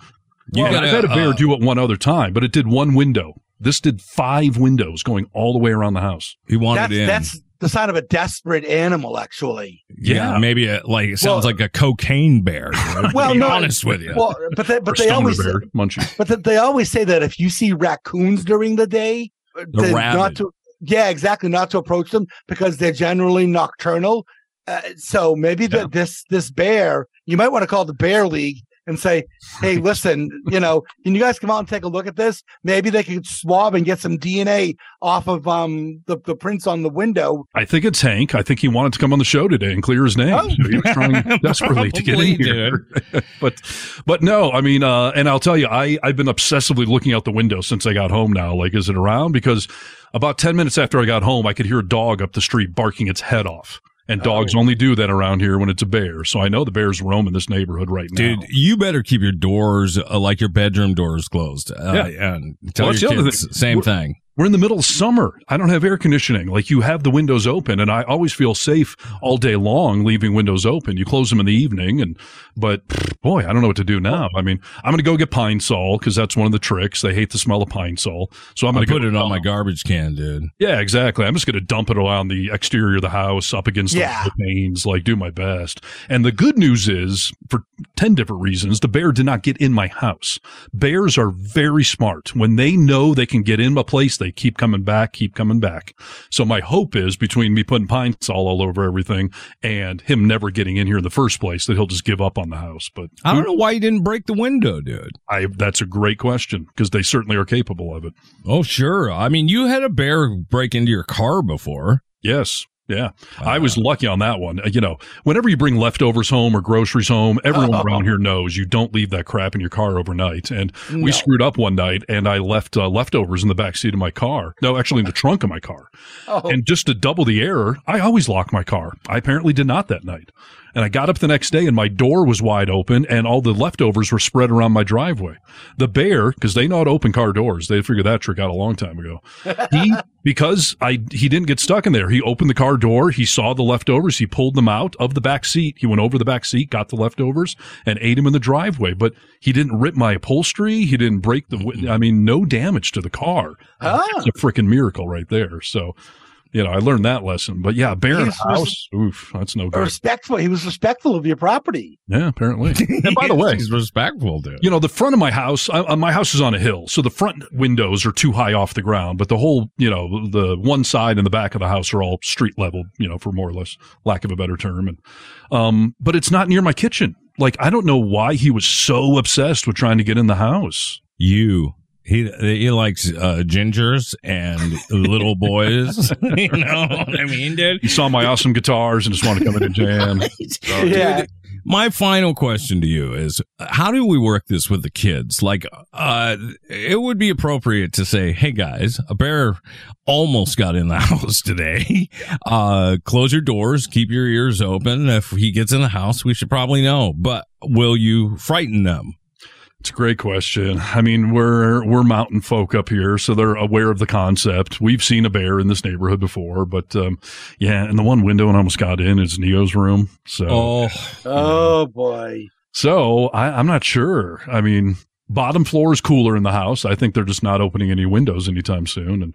Speaker 2: You
Speaker 3: Well,
Speaker 2: gotta,
Speaker 3: I've had a bear
Speaker 2: uh,
Speaker 3: do it one other time, but it did one window. This did five windows going all the way around the house.
Speaker 2: He wanted
Speaker 7: That's
Speaker 2: in.
Speaker 7: that's the sign of a desperate animal, actually.
Speaker 2: Yeah, maybe a, like it sounds
Speaker 7: Well-
Speaker 2: like a cocaine bear. dude,
Speaker 7: Well,
Speaker 2: to be
Speaker 7: no,
Speaker 2: honest with you.
Speaker 7: Well, but they, but they always
Speaker 3: bear, munchie.
Speaker 7: but th- they always say that if you see raccoons during the day,
Speaker 2: They're
Speaker 7: not to yeah, exactly, not to approach them because they're generally nocturnal. Uh, so maybe the, this this bear, you might want to call the bear league and say, "Hey, listen, you know, can you guys come out and take a look at this? Maybe they could swab and get some DNA off of um the, the prints on the window."
Speaker 3: I think it's Hank. I think he wanted to come on the show today and clear his name.
Speaker 7: Oh.
Speaker 3: So he was trying desperately to get in here. but but no, I mean, uh, and I'll tell you, I I've been obsessively looking out the window since I got home. Now, like, is it around? Because about ten minutes after I got home, I could hear a dog up the street barking its head off. And dogs only do that around here when it's a bear. So I know the bears roam in this neighborhood right now.
Speaker 2: Dude, you better keep your doors uh, like your bedroom doors closed. Uh,
Speaker 3: Yeah.
Speaker 2: and tell
Speaker 3: Well,
Speaker 2: your
Speaker 3: other
Speaker 2: kids
Speaker 3: thing.
Speaker 2: same
Speaker 3: We're-
Speaker 2: thing.
Speaker 3: We're in the middle of summer. I don't have air conditioning. Like you have the windows open and I always feel safe all day long leaving windows open. You close them in the evening and, but boy, I don't know what to do now. I mean, I'm going to go get pine sol because that's one of the tricks. They hate the smell of pine sol. So I'm going to
Speaker 2: put it on my garbage can, dude.
Speaker 3: Yeah, exactly. I'm just going to dump it around the exterior of the house up against
Speaker 7: Yeah.
Speaker 3: the panes, like do my best. And the good news is for 10 different reasons, the bear did not get in my house. Bears are very smart. When they know they can get in a place, they keep coming back, keep coming back. So my hope is between me putting pine sol all over everything and him never getting in here in the first place that he'll just give up on the house. But
Speaker 2: I don't know why you didn't break the window, dude.
Speaker 3: I, that's a great question because they certainly are capable of it.
Speaker 2: Oh, sure. I mean, you had a bear break into your car before.
Speaker 3: Yes. Yeah. I was lucky on that one. Uh, You know, whenever you bring leftovers home or groceries home, everyone
Speaker 7: Oh.
Speaker 3: around here knows you don't leave that crap in your car overnight. And
Speaker 7: No.
Speaker 3: we screwed up one night and I left uh, leftovers in the back seat of my car. No, actually in the trunk of my car.
Speaker 7: Oh.
Speaker 3: And just to double the error, I always lock my car. I apparently did not that night. And I got up the next day and my door was wide open and all the leftovers were spread around my driveway. The bear, because they know how to open car doors, they figured that trick out a long time ago. He, because I, he didn't get stuck in there. He opened the car door. He saw the leftovers. He pulled them out of the back seat. He went over the back seat, got the leftovers and ate them in the driveway. But he didn't rip my upholstery. He didn't break the, I mean, no damage to the car.
Speaker 7: Ah.
Speaker 3: It's a freaking miracle right there. So, you know, I learned that lesson. But yeah, bear in a
Speaker 7: res-
Speaker 3: house. Oof, that's no good.
Speaker 7: Respectful. He was respectful of your property.
Speaker 3: Yeah, apparently. And by the way,
Speaker 2: he's respectful, dude.
Speaker 3: you know, the front of my house, uh, uh, my house is on a hill, so the front windows are too high off the ground, but the whole, you know, the one side and the back of the house are all street level, you know, for more or less lack of a better term. And, um, but it's not near my kitchen. Like, I don't know why he was so obsessed with trying to get in the house.
Speaker 2: You. He he likes uh, gingers and little boys. you know what I mean, dude?
Speaker 3: He saw my awesome guitars and just wanted to come in and jam. So-
Speaker 7: Yeah.
Speaker 2: My final question to you is how do we work this with the kids? Like, uh, it would be appropriate to say, Hey guys, a bear almost got in the house today. Uh, close your doors, keep your ears open. If he gets in the house, we should probably know, but will you frighten them?
Speaker 3: It's a great question. I mean, we're we're mountain folk up here, so they're aware of the concept. We've seen a bear in this neighborhood before, but um, yeah, and the one window and almost got in is Neo's room. So,
Speaker 2: Oh,
Speaker 7: Oh boy.
Speaker 3: so I, I'm not sure. I mean, bottom floor is cooler in the house. I think they're just not opening any windows anytime soon, and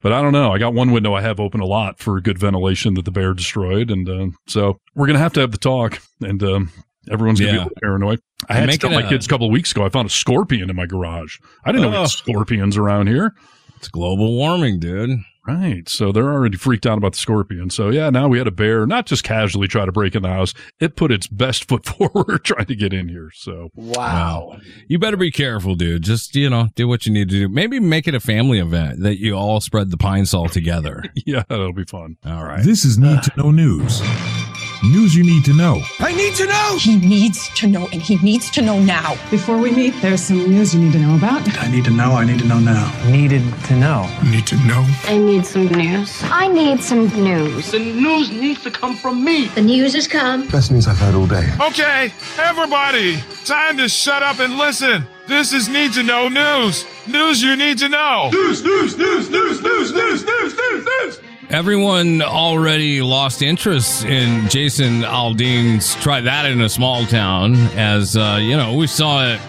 Speaker 3: but I don't know. I got one window I have open a lot for good ventilation that the bear destroyed, and uh, so we're gonna have to have the talk, and um, everyone's gonna
Speaker 2: Yeah.
Speaker 3: be a little paranoid. I had to
Speaker 2: make
Speaker 3: tell my
Speaker 2: a-
Speaker 3: kids a couple of weeks ago. I found a scorpion in my garage. I didn't know we
Speaker 2: Oh.
Speaker 3: had scorpions around here.
Speaker 2: it's global warming, dude.
Speaker 3: Right. So they're already freaked out about the scorpion. So yeah, now we had a bear not just casually try to break in the house. It put its best foot forward trying to get in here. So
Speaker 7: Wow.
Speaker 2: You better be careful, dude. Just, you know, do what you need to do. Maybe make it a family event that you all spread the pine sol together.
Speaker 3: yeah, that'll be fun.
Speaker 2: All right.
Speaker 1: This is Need to Know News. News you need to know.
Speaker 6: I need to know.
Speaker 19: He needs to know, and he needs to know now.
Speaker 20: Before we meet, there's some news you need to know about.
Speaker 21: I need to know. I need to know now.
Speaker 22: Needed to know.
Speaker 1: Need to know.
Speaker 23: I need some news. I need some news.
Speaker 24: The news needs to come from me.
Speaker 23: The news has come.
Speaker 21: Best news I've heard all day.
Speaker 25: Okay, everybody, time to shut up and listen. This is Need to Know News. News you need to know. News, news, news, news, news, news, news, news, news.
Speaker 2: Everyone already lost interest in Jason Aldean's Try That in a Small Town, as, uh, you know, we saw it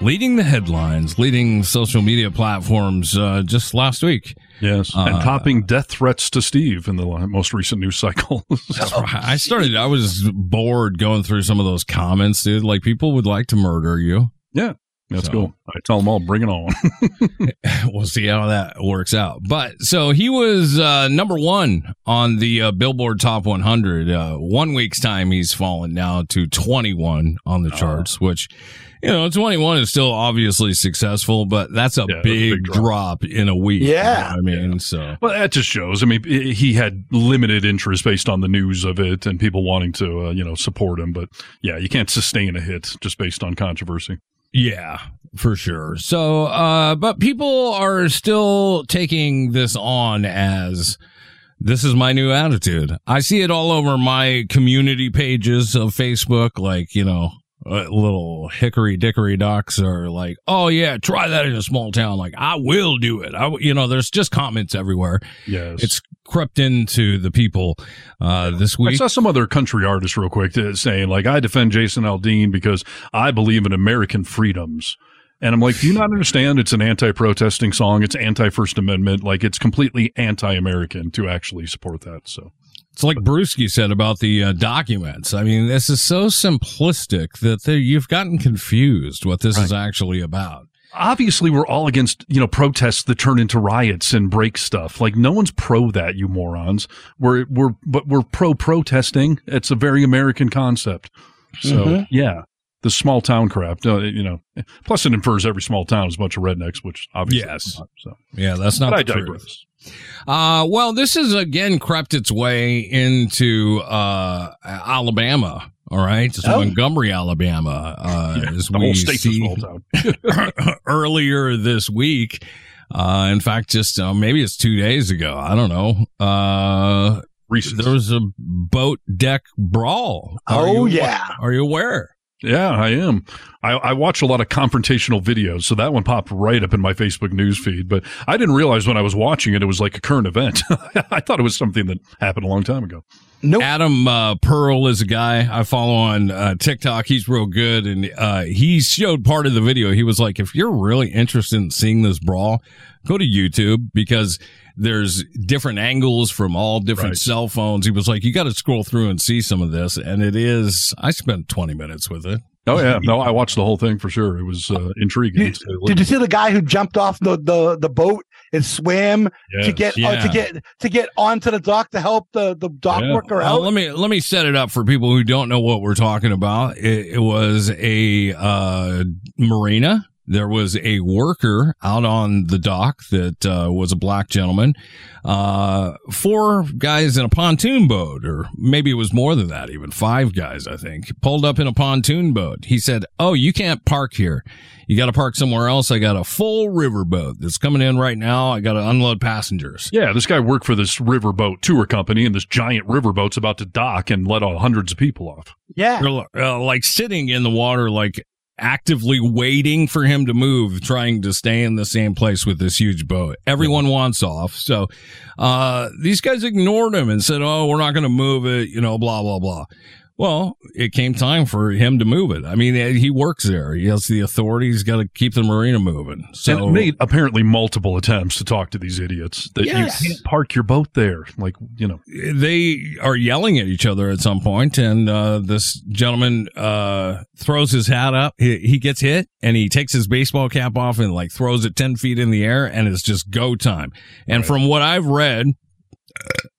Speaker 2: leading the headlines, leading social media platforms uh, just last week.
Speaker 3: Yes, and
Speaker 2: Uh,
Speaker 3: topping death threats to Steve in the most recent news cycle.
Speaker 2: I started. I was bored going through some of those comments, dude. Like people would like to murder you.
Speaker 3: yeah, that's
Speaker 2: So-
Speaker 3: cool. I tell them all, bring it on.
Speaker 2: we'll see how that works out. But so he was uh, number one on the uh, Billboard Top 100. Uh, one week's time, he's fallen now to 21 on the charts, which, you know, 21 is still obviously successful, but that's a,
Speaker 3: Yeah, that's a
Speaker 2: big,
Speaker 3: big
Speaker 2: drop. in a week.
Speaker 7: Yeah.
Speaker 2: You know I mean, so.
Speaker 3: Well, that just shows. I mean, he had limited interest based on the news of it and people wanting to, uh, you know, support him. But yeah, you can't sustain a hit just based on controversy.
Speaker 2: Yeah, for sure. So, uh, but people are still taking this on as this is my new attitude. I see it all over my community pages of Facebook, like, you know, uh, little hickory dickory docs are like, oh yeah, try that in a small town. Like, I will do it. I, you know, there's just comments everywhere.
Speaker 3: Yes.
Speaker 2: It's crept into the people, uh, this week.
Speaker 3: I saw some other country artist real quick saying like, I defend Jason Aldean because I believe in American freedoms. And I'm like, do you not understand? It's an anti-protesting song. It's anti-First Amendment. Like it's completely anti-American to actually support that. So
Speaker 2: It's like Brewski said about the uh, documents. I mean, this is so simplistic that you've gotten confused what this is actually about.
Speaker 3: obviously we're all against, you know, protests that turn into riots and break stuff. Like no one's pro that, you morons. We're, we're, but we're pro protesting. It's a very American concept. So
Speaker 2: Mm-hmm.
Speaker 7: Mhm.
Speaker 3: yeah, the small town crap, uh, you know, plus it infers every small town is a bunch of rednecks, which obviously
Speaker 2: Yes.
Speaker 3: not, so.
Speaker 2: Yeah, that's not
Speaker 3: But I
Speaker 2: truth.
Speaker 3: digress.
Speaker 2: Uh, well, this has again crept its way into uh, Alabama. All right, so
Speaker 7: Oh.
Speaker 2: Montgomery, Alabama, uh,
Speaker 3: Yeah,
Speaker 2: as
Speaker 3: the
Speaker 2: we
Speaker 3: whole state's a
Speaker 2: see
Speaker 3: small town.
Speaker 2: earlier this week. Uh, in fact, just uh, maybe it's two days ago. I don't know. Uh,
Speaker 3: Recent.
Speaker 2: there was a boat deck brawl. Are
Speaker 7: Oh,
Speaker 2: you-
Speaker 7: yeah.
Speaker 2: Are you aware?
Speaker 3: Yeah, I am. I, I watch a lot of confrontational videos, so that one popped right up in my Facebook news feed. But I didn't realize when I was watching it, it was like a current event. I thought it was something that happened a long time ago.
Speaker 7: Nope.
Speaker 2: Adam uh, Pearl is a guy I follow on uh, TikTok. He's real good, and uh, he showed part of the video. He was like, "If you're really interested in seeing this brawl, go to YouTube because there's different angles from all different
Speaker 3: Right.
Speaker 2: cell phones." He was like, "You got to scroll through and see some of this," and it is. I spent 20 minutes with it.
Speaker 3: Oh yeah, no, I watched the whole thing for sure. It was uh, intriguing.
Speaker 7: Did, did you see the guy who jumped off the, the, the boat and swam to
Speaker 3: Yes.
Speaker 7: get uh, to get to get onto the dock to help the, the dock
Speaker 3: Yeah.
Speaker 7: worker
Speaker 2: Well,
Speaker 7: out?
Speaker 2: let me let me set it up for people who don't know what we're talking about. It, it was a uh, marina. There was a worker out on the dock that uh, was a black gentleman. Uh, four guys in a pontoon boat, or maybe it was more than that, even five guys, I think, pulled up in a pontoon boat. He said, "Oh, you can't park here. You got to park somewhere else. I got a full river boat that's coming in right now. I got to unload passengers."
Speaker 3: Yeah, this guy worked for this riverboat tour company, and this giant riverboat's about to dock and let all hundreds of people off.
Speaker 7: yeah.
Speaker 2: They're uh, like sitting in the water, like actively waiting for him to move, trying to stay in the same place with this huge boat. Everyone wants off. So, uh, these guys ignored him and said, Oh, we're not going to move it, you know, blah, blah, blah. Well, it came time for him to move it. I mean, eh, he works there. He has the authority. He's got to keep the marina moving. So
Speaker 3: and made apparently multiple attempts to talk to these idiots that
Speaker 2: Yes.
Speaker 3: you can't park your boat there. Like, you know,
Speaker 2: they are yelling at each other at some point and uh, this gentleman uh, throws his hat up he, he gets hit and he takes his baseball cap off and like throws it 10 feet in the air and it's just go time and from what i've read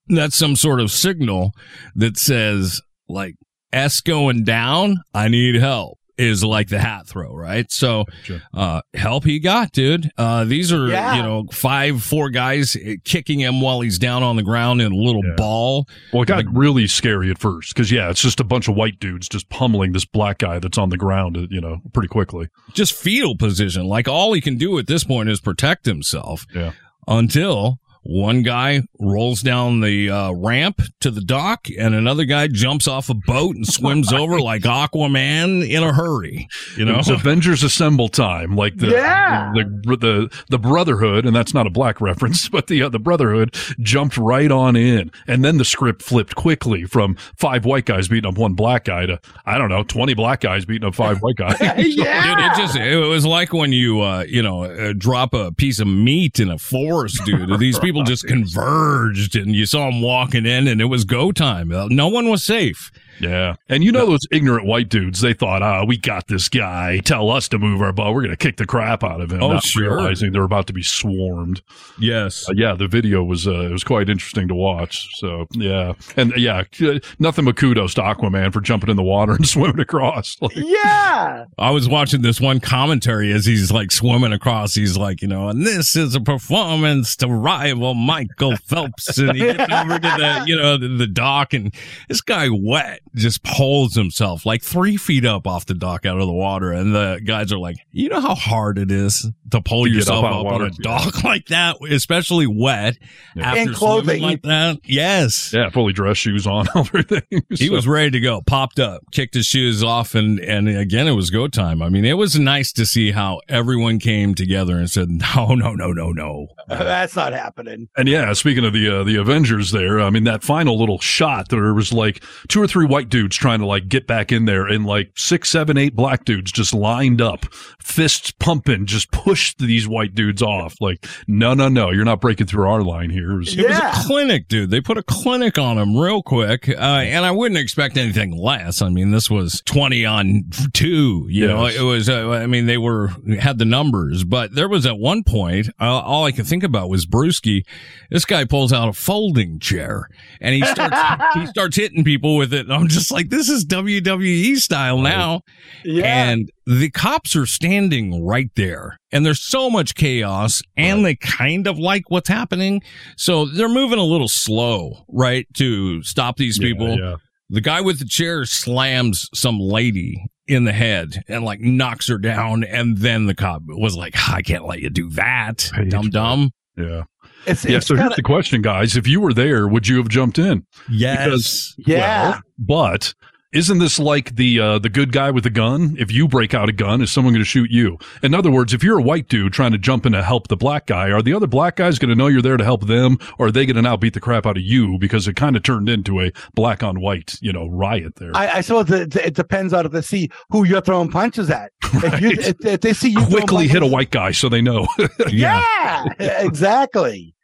Speaker 2: that's some sort of signal that says like s going down i need help is like the hat throw, right? So, uh, help he got, dude. Uh, these are,
Speaker 7: Yeah.
Speaker 2: you know, five, four guys kicking him while he's down on the ground in a little ball.
Speaker 3: well, it got really scary at first because, yeah, it's just a bunch of white dudes just pummeling this black guy that's on the ground, uh, you know, pretty quickly.
Speaker 2: just fetal position. Like all he can do at this point is protect himself
Speaker 3: Yeah.
Speaker 2: until One guy rolls down the uh, ramp to the dock, and another guy jumps off a boat and swims over like Aquaman in a hurry. You know,
Speaker 3: was Avengers Assemble time, like the,
Speaker 7: Yeah.
Speaker 3: the the the Brotherhood, and that's not a black reference, but the uh, the Brotherhood jumped right on in, and then the script flipped quickly from five white guys beating up one black guy to I don't know twenty black guys beating up five white guys.
Speaker 2: Dude, it just it was like when you uh you know uh, drop a piece of meat in a forest, dude. These people just converged, and you saw them walking in, and it was go time. Uh, No one was safe.
Speaker 3: Yeah. And you know those ignorant white dudes, they thought, ah, we got this guy. Tell us to move our boat. We're going to kick the crap out of him.
Speaker 2: Oh,
Speaker 3: not
Speaker 2: sure.
Speaker 3: Realizing they're about to be swarmed.
Speaker 2: Yes.
Speaker 3: Uh, yeah, the video was uh, it was quite interesting to watch. So, yeah. And yeah, uh, nothing but kudos to Aquaman for jumping in the water and swimming across. Like,
Speaker 7: Yeah.
Speaker 2: I was watching this one commentary as he's like swimming across. He's like, you know, and this is a performance to rival Michael Phelps. And he gets over to the, you know, the, the dock and this guy wet just pulls himself like three feet up off the dock out of the water. And the guys are like, you know how hard it is to pull
Speaker 3: To
Speaker 2: yourself
Speaker 3: up
Speaker 2: up,
Speaker 3: out
Speaker 2: on a
Speaker 3: water?
Speaker 2: dock like that, especially wet after
Speaker 7: And clothing.
Speaker 2: like that. Yes.
Speaker 3: yeah, fully dress shoes on, everything.
Speaker 2: He was ready to go, popped up, kicked his shoes off, and and again it was go time. I mean, it was nice to see how everyone came together and said, "No, no, no, no, no."
Speaker 7: That's not happening.
Speaker 3: And yeah, speaking of the uh, the Avengers, there, I mean that final little shot, there was like two or three white dudes trying to like get back in there, and like six, seven, eight black dudes just lined up, fists pumping, just pushed these white dudes off. Like, no, no, no, you're not breaking through our line here. It was-
Speaker 2: It was a clinic, dude. They put a clinic on him real quick, uh, and I wouldn't expect anything less. I mean, this was twenty on two. You know, it was. Uh, I mean, they were had the numbers, but there was at one point, uh, all I could think about was Brewski. This guy pulls out a folding chair and he starts he starts hitting people with it. And I'm just like, this is WWE style now.
Speaker 7: Yeah.
Speaker 2: And the cops are standing right there and there's so much chaos and they kind of like what's happening. So they're moving a little slow, right? To stop these
Speaker 3: Yeah,
Speaker 2: people.
Speaker 3: yeah.
Speaker 2: The guy with the chair slams some lady in the head and like knocks her down. And then the cop was like, I can't let you do that. Dumb dumb.
Speaker 3: Yeah.
Speaker 7: It's,
Speaker 3: yeah.
Speaker 7: it's
Speaker 3: So here's
Speaker 7: kinda-
Speaker 3: the question, guys: If you were there, would you have jumped in?
Speaker 2: Yes.
Speaker 3: Because,
Speaker 7: Yeah.
Speaker 3: well, but isn't this like the uh, the good guy with the gun? If you break out a gun, is someone going to shoot you? In other words, if you're a white dude trying to jump in to help the black guy, are the other black guys going to know you're there to help them, or are they going to now beat the crap out of you because it kind of turned into a black on white, you know, riot there?
Speaker 7: I, I suppose it, it depends on if they see who you're throwing punches at. If, you, if, if they see you
Speaker 3: Quickly hit a white guy so they know.
Speaker 7: Yeah, exactly.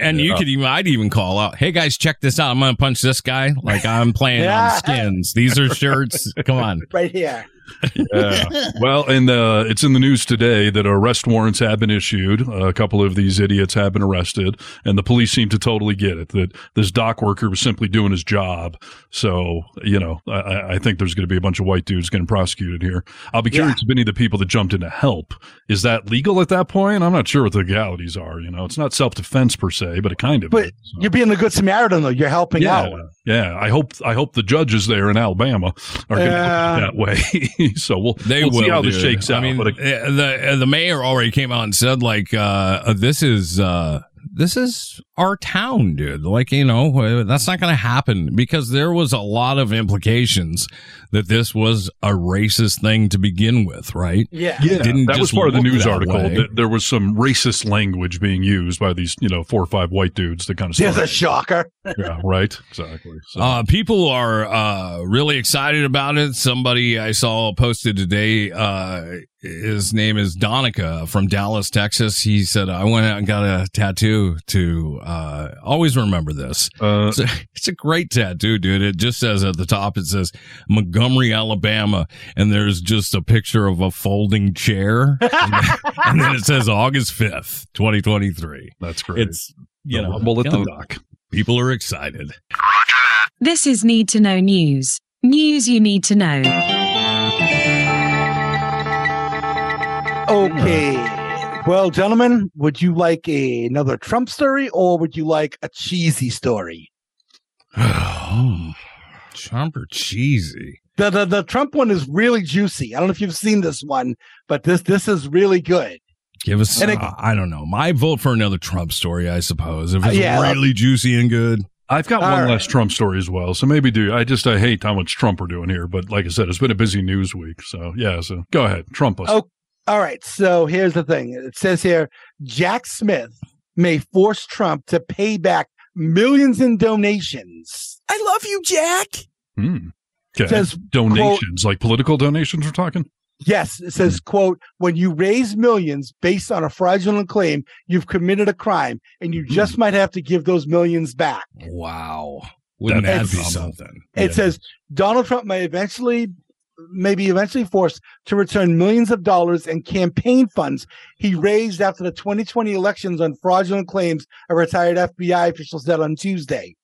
Speaker 2: And you
Speaker 3: Yeah.
Speaker 2: could even, I'd even call out, Hey guys, check this out. I'm going to punch this guy. Like I'm playing
Speaker 7: Yeah.
Speaker 2: on skins. These are shirts. Come on.
Speaker 7: Right here.
Speaker 3: Yeah. Well, and uh, it's in the news today that arrest warrants have been issued. a couple of these idiots have been arrested, and the police seem to totally get it that this dock worker was simply doing his job. So, you know, I, I think there's going to be a bunch of white dudes getting prosecuted here. I'll be curious if any of the people that jumped in to help is that legal at that point. I'm not sure what the legalities are. You know, it's not self defense per se, but it kind of.
Speaker 7: But
Speaker 3: is.
Speaker 7: you're being the good Samaritan, though. You're helping
Speaker 3: Yeah,
Speaker 7: out.
Speaker 3: Yeah. I hope I hope the judges there in Alabama are going to
Speaker 7: Yeah.
Speaker 3: that way. so we'll
Speaker 2: They
Speaker 3: we'll
Speaker 2: will
Speaker 3: see how this shakes out.
Speaker 2: I mean,
Speaker 3: but
Speaker 2: uh, the uh, the mayor already came out and said like, uh, this is uh, this is our town, dude. Like, you know, uh, that's not going to happen because there was a lot of implications that this was a racist thing to begin with, right?
Speaker 7: Yeah.
Speaker 3: Yeah,
Speaker 2: Didn't
Speaker 3: that was part of the news
Speaker 2: that
Speaker 3: article.
Speaker 2: way.
Speaker 3: That there was some racist language being used by these, you know, four or five white dudes that kind of.
Speaker 7: There's a shocker.
Speaker 3: yeah, right. Exactly. So,
Speaker 2: Uh, people are uh, really excited about it. Somebody I saw posted today. Uh, his name is Donica from Dallas, Texas. He said, "I went out and got a tattoo to uh, always remember this.
Speaker 3: uh,
Speaker 2: It's a, it's a great tattoo, dude. It just says at the top, it says Montgomery, Alabama, and there's just a picture of a folding chair, and then, and then it says August fifth, twenty twenty three.
Speaker 3: that's great.
Speaker 2: It's you know,
Speaker 3: we'll let the
Speaker 2: know,
Speaker 3: doc.
Speaker 2: people are excited.
Speaker 11: This is Need to Know News. News you need to know.
Speaker 7: Okay. Well, gentlemen, would you like a, another Trump story or would you like a cheesy story?
Speaker 2: oh, Trump or cheesy?
Speaker 7: The, the the Trump one is really juicy. I don't know if you've seen this one, but this this is really good.
Speaker 2: Give us,
Speaker 7: it-
Speaker 2: uh, I don't know. My vote for another Trump story, I suppose. If it's
Speaker 7: Uh, yeah.
Speaker 2: really juicy and good.
Speaker 3: I've got one
Speaker 7: right.
Speaker 3: less Trump story as well. So maybe do. I just, I hate how much Trump we're doing here. But like I said, it's been a busy news week. So yeah, so go ahead. Trump us.
Speaker 7: Oh, all right. So here's the thing. It says here Jack Smith may force Trump to pay back millions in donations.
Speaker 6: I love you, Jack.
Speaker 3: Hmm. Okay.
Speaker 7: says,
Speaker 3: donations, like political donations we're talking?
Speaker 7: Yes, it says, quote, when you raise millions based on a fraudulent claim, you've committed a crime and you just might have to give those millions back.
Speaker 2: Wow. Wouldn't that be something?
Speaker 7: It says Donald Trump may eventually maybe eventually forced to return millions of dollars in campaign funds he raised after the 2020 elections on fraudulent claims, a retired FBI official said on Tuesday.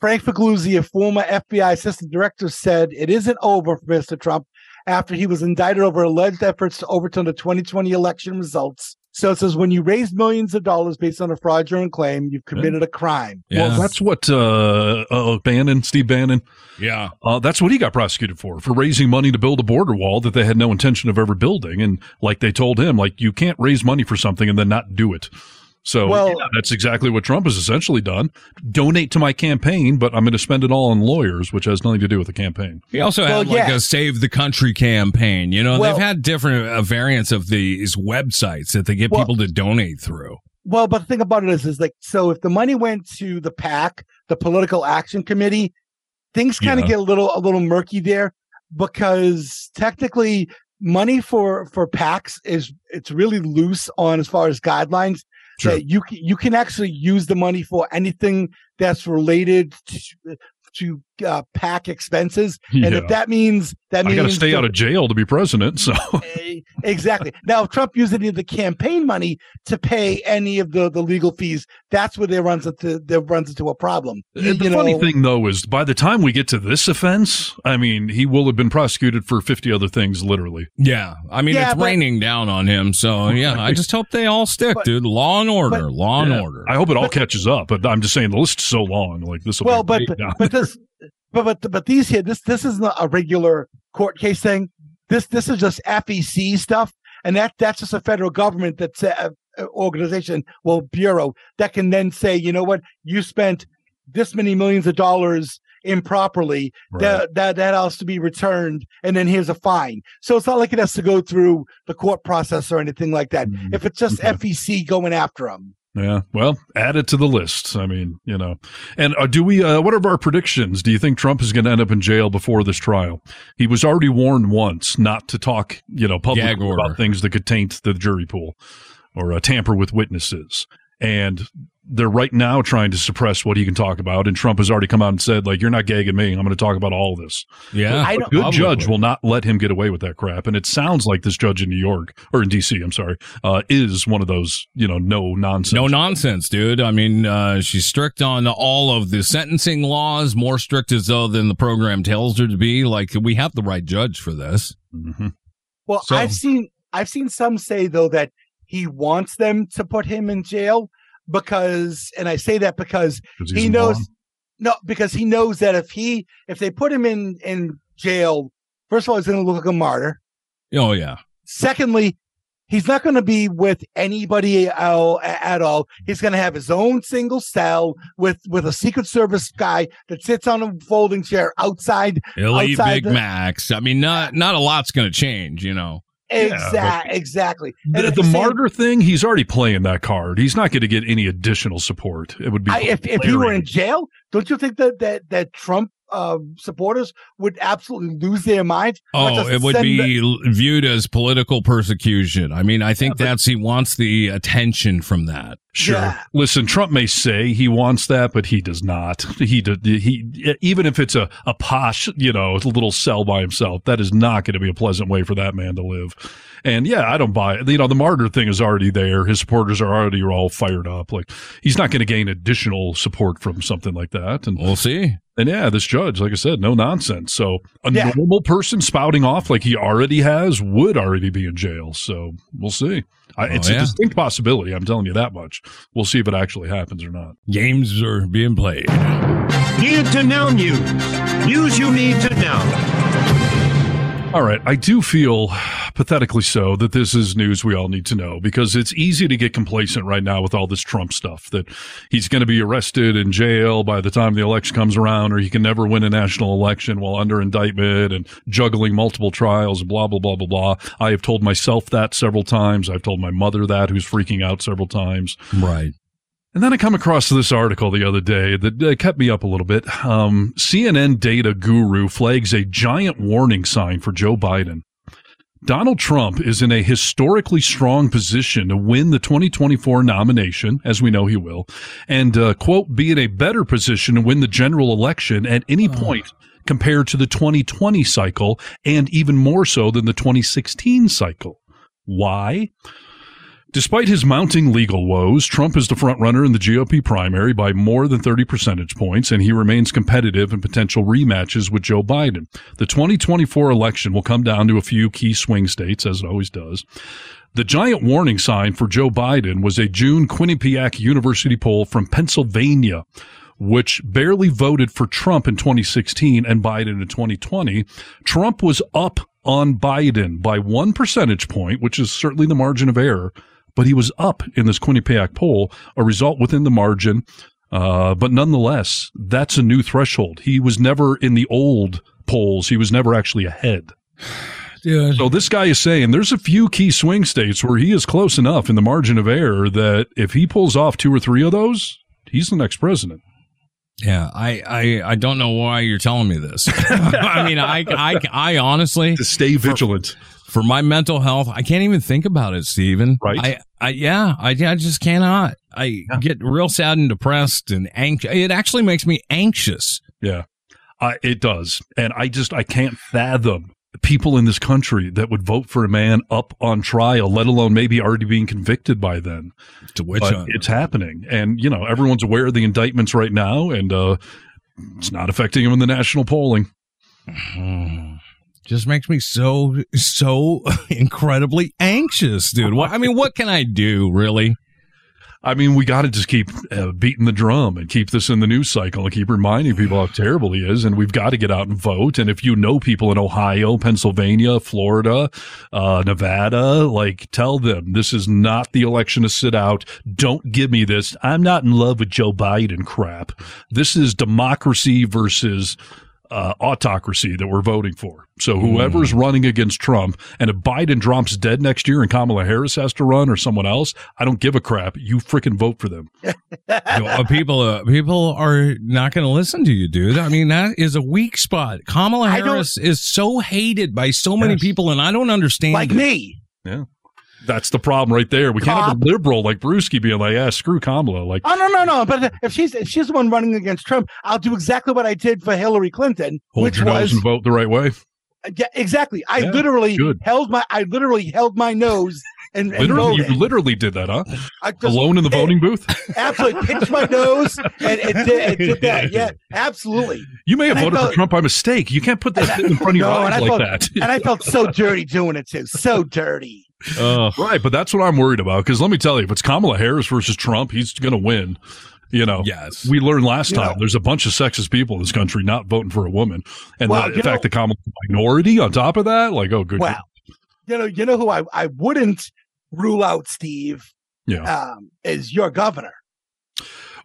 Speaker 7: Frank Figliuzzi, a former FBI assistant director, said it isn't over for Mr. Trump after he was indicted over alleged efforts to overturn the 2020 election results. So it says when you raise millions of dollars based on a fraudulent claim, you've committed a crime.
Speaker 3: Well, that's what uh, uh, Bannon, Steve Bannon,
Speaker 2: Yeah.
Speaker 3: uh, that's what he got prosecuted for for raising money to build a border wall that they had no intention of ever building. And like they told him, like you can't raise money for something and then not do it. So
Speaker 7: Well-
Speaker 3: yeah, that's exactly what Trump has essentially done. Donate to my campaign, but I'm going to spend it all on lawyers, which has nothing to do with the campaign.
Speaker 2: He also
Speaker 7: Well,
Speaker 2: had like
Speaker 7: yeah.
Speaker 2: a save the country campaign. You know,
Speaker 7: Well-
Speaker 2: they've had different uh, variants of these websites that they get
Speaker 7: Well-
Speaker 2: people to donate through.
Speaker 7: Well, but the thing about it is, is like, so if the money went to the PAC, the Political Action Committee, things kind of
Speaker 3: Yeah.
Speaker 7: get a little, a little murky there because technically money for, for PACs is, it's really loose on as far as guidelines
Speaker 3: Sure.
Speaker 7: that you can, you can actually use the money for anything that's related to, to uh, PAC expenses. And
Speaker 3: Yeah.
Speaker 7: if that means, that
Speaker 3: I
Speaker 7: means
Speaker 3: got to stay
Speaker 7: that-
Speaker 3: out of jail to be president. So
Speaker 7: Eh, exactly. Now, if Trump used any of the campaign money to pay any of the, the legal fees, that's where there runs into there runs into a problem. You-
Speaker 3: the
Speaker 7: you
Speaker 3: funny
Speaker 7: know,
Speaker 3: thing, though, is by the time we get to this offense, I mean, he will have been prosecuted for 50 other things, literally.
Speaker 2: Yeah. I mean,
Speaker 7: Yeah,
Speaker 2: it's
Speaker 7: but-
Speaker 2: raining down on him. So, yeah, I just hope they all stick,
Speaker 7: But-
Speaker 2: dude. Law and order.
Speaker 7: but-
Speaker 2: law and
Speaker 3: Yeah.
Speaker 2: order.
Speaker 3: I hope it all catches up, but I'm just saying the list's so long. Like this will
Speaker 7: well,
Speaker 3: be
Speaker 7: but but, but this but but but these here this this is not a regular court case thing. This this is just FEC stuff, and that that's just a federal government that's a, a organization, well, bureau that can then say, you know what, you spent this many millions of dollars improperly. That that that has to be returned. And then here's a fine. So it's not like it has to go through the court process or anything like that.
Speaker 3: Mm-hmm.
Speaker 7: if it's just fec going after them
Speaker 3: Yeah. Well, add it to the list. I mean, you know, and uh, do we, uh, what are our predictions? Do you think Trump is going to end up in jail before this trial? He was already warned once not to talk, you know, publicly about things that could taint the jury pool or uh, tamper with witnesses. And they're right now trying to suppress what he can talk about. And Trump has already come out and said, like, you're not gagging me. I'm going to talk about all of this.
Speaker 2: Yeah.
Speaker 7: I
Speaker 3: A
Speaker 7: don't-
Speaker 3: good
Speaker 2: Publicly.
Speaker 3: judge will not let him get away with that crap. And it sounds like this judge in New York or in DC, I'm sorry, uh, is one of those, you know, no nonsense.
Speaker 2: No nonsense, dude. I mean, uh, she's strict on all of the sentencing laws, more strict as though than the program tells her to be. Like, we have the right judge for this.
Speaker 3: Mhm.
Speaker 7: Well,
Speaker 2: So-
Speaker 7: I've seen I've seen some say though that he wants them to put him in jail because, and I say that because he knows no, because he knows that if he if they put him in in jail, first of all, he's going to look like a martyr.
Speaker 2: Oh, yeah.
Speaker 7: Secondly, he's not going to be with anybody at all. He's going to have his own single cell with with a Secret Service guy that sits on a folding chair outside. Outside
Speaker 2: Big
Speaker 7: the-
Speaker 2: Macs. I mean, not, not a lot's going to change, you know.
Speaker 7: Exact, exactly. And
Speaker 3: The, the
Speaker 7: same-
Speaker 3: martyr thing, he's already playing that card. He's not going to get any additional support. It would be
Speaker 7: I, if if he were in jail, don't you think that that that Trump uh, supporters would absolutely lose their minds?
Speaker 2: Oh, it would be
Speaker 7: the-
Speaker 2: viewed as political persecution. I mean, I think that's he wants the attention from that.
Speaker 3: Sure.
Speaker 7: Yeah.
Speaker 3: Listen, Trump may say he wants that, but he does not. He did. He even if it's a a posh, you know, a little cell by himself, that is not going to be a pleasant way for that man to live. And yeah, I don't buy it. You know, the martyr thing is already there. His supporters are already all fired up. Like he's not going to gain additional support from something like that. And
Speaker 2: We'll see.
Speaker 3: and yeah, this judge, like I said, no nonsense. So a
Speaker 7: Yeah.
Speaker 3: normal person spouting off like he already has would already be in jail. So we'll see. I, oh, it's
Speaker 2: Oh, yeah.
Speaker 3: a distinct possibility. I'm telling you that much. We'll see if it actually happens or not.
Speaker 2: Games are being played.
Speaker 4: Need to know news. News you need to know.
Speaker 3: All right. I do feel pathetically so that this is news we all need to know because it's easy to get complacent right now with all this Trump stuff that he's going to be arrested in jail by the time the election comes around or he can never win a national election while under indictment and juggling multiple trials, blah, blah, blah, blah, blah. I have told myself that several times. I've told my mother that who's freaking out several times.
Speaker 2: Right.
Speaker 3: And then I come across this article the other day that uh, kept me up a little bit. Um, CNN data guru flags a giant warning sign for Joe Biden. Donald Trump is in a historically strong position to win the 2024 nomination, as we know he will, and, uh, quote, be in a better position to win the general election at any point compared to the 2020 cycle and even more so than the 2016 cycle. Why? Despite his mounting legal woes, Trump is the frontrunner in the GOP primary by more than 30 percentage points, and he remains competitive in potential rematches with Joe Biden. The 2024 election will come down to a few key swing states, as it always does. The giant warning sign for Joe Biden was a June Quinnipiac University poll from Pennsylvania, which barely voted for Trump in 2016 and Biden in 2020. Trump was up on Biden by one percentage point, which is certainly the margin of error but he was up in this Quinnipiac poll, a result within the margin. Uh, but nonetheless, that's a new threshold. He was never in the old polls. He was never actually ahead.
Speaker 2: Dude.
Speaker 3: So this guy is saying there's a few key swing states where he is close enough in the margin of error that if he pulls off two or three of those, he's the next president.
Speaker 2: Yeah, I, I, I don't know why you're telling me this. I mean, I, I, I honestly
Speaker 3: to stay vigilant
Speaker 2: for, for, my mental health. I can't even think about it, Stephen.
Speaker 3: Right?
Speaker 2: I, I, yeah, I, I just cannot. I
Speaker 3: yeah.
Speaker 2: get real sad and depressed and anxious. It actually makes me anxious.
Speaker 3: Yeah, uh, it does, and I just I can't fathom people in this country that would vote for a man up on trial, let alone maybe already being convicted by then.
Speaker 2: To which
Speaker 3: it's happening, and you know everyone's aware of the indictments right now, and uh, it's not affecting him in the national polling.
Speaker 2: Just makes me so so incredibly anxious, dude. What I mean, what can I do, really?
Speaker 3: I mean, we got to just keep uh, beating the drum and keep this in the news cycle and keep reminding people how terrible he is. And we've got to get out and vote. And if you know people in Ohio, Pennsylvania, Florida, uh, Nevada, like tell them this is not the election to sit out. Don't give me this. I'm not in love with Joe Biden crap. This is democracy versus uh, autocracy that we're voting for. So whoever's mm. running against Trump, and if Biden drops dead next year and Kamala Harris has to run or someone else, I don't give a crap. You freaking vote for them.
Speaker 2: you know, people, uh, people are not going to listen to you, dude. I mean, that is a weak spot. Kamala Harris is so hated by so many
Speaker 3: Yes.
Speaker 2: people, and I don't understand.
Speaker 7: Like
Speaker 2: it.
Speaker 7: me.
Speaker 3: Yeah. That's the problem right there. We can't have a liberal like Brewski being like, yeah, screw Kamala. Like,
Speaker 7: Oh no, no, no! But if she's if she's the one running against Trump, I'll do exactly what I did for Hillary Clinton,
Speaker 3: hold
Speaker 7: which
Speaker 3: your nose
Speaker 7: was
Speaker 3: and vote the right way.
Speaker 7: Uh, yeah, exactly. I
Speaker 3: Yeah,
Speaker 7: literally
Speaker 3: good.
Speaker 7: held my I literally held my nose and, and
Speaker 3: Literally,
Speaker 7: voted.
Speaker 3: you literally did that, huh?
Speaker 7: I just-
Speaker 3: Alone in the voting booth?
Speaker 7: absolutely pinched my nose and it did, it did that. Yeah, absolutely.
Speaker 3: You may have
Speaker 7: And
Speaker 3: voted
Speaker 7: felt-
Speaker 3: for Trump by mistake. You can't put that in front of your
Speaker 7: No,
Speaker 3: eyes like
Speaker 7: felt,
Speaker 3: that.
Speaker 7: and I felt so dirty doing it too. So dirty.
Speaker 3: Right, but that's what I'm worried about. Because let me tell you, if it's Kamala Harris versus Trump, he's going to win. You know,
Speaker 2: yes.
Speaker 3: We learned last
Speaker 7: You
Speaker 3: time
Speaker 7: know-
Speaker 3: there's a bunch of sexist people in this country not voting for a woman, and
Speaker 7: Well,
Speaker 3: the, in fact,
Speaker 7: know-
Speaker 3: the Kamala minority on top of that, like, oh, good.
Speaker 7: Wow. You know, you know who I, I wouldn't rule out, Steve,
Speaker 3: Yeah.
Speaker 7: um, is your governor.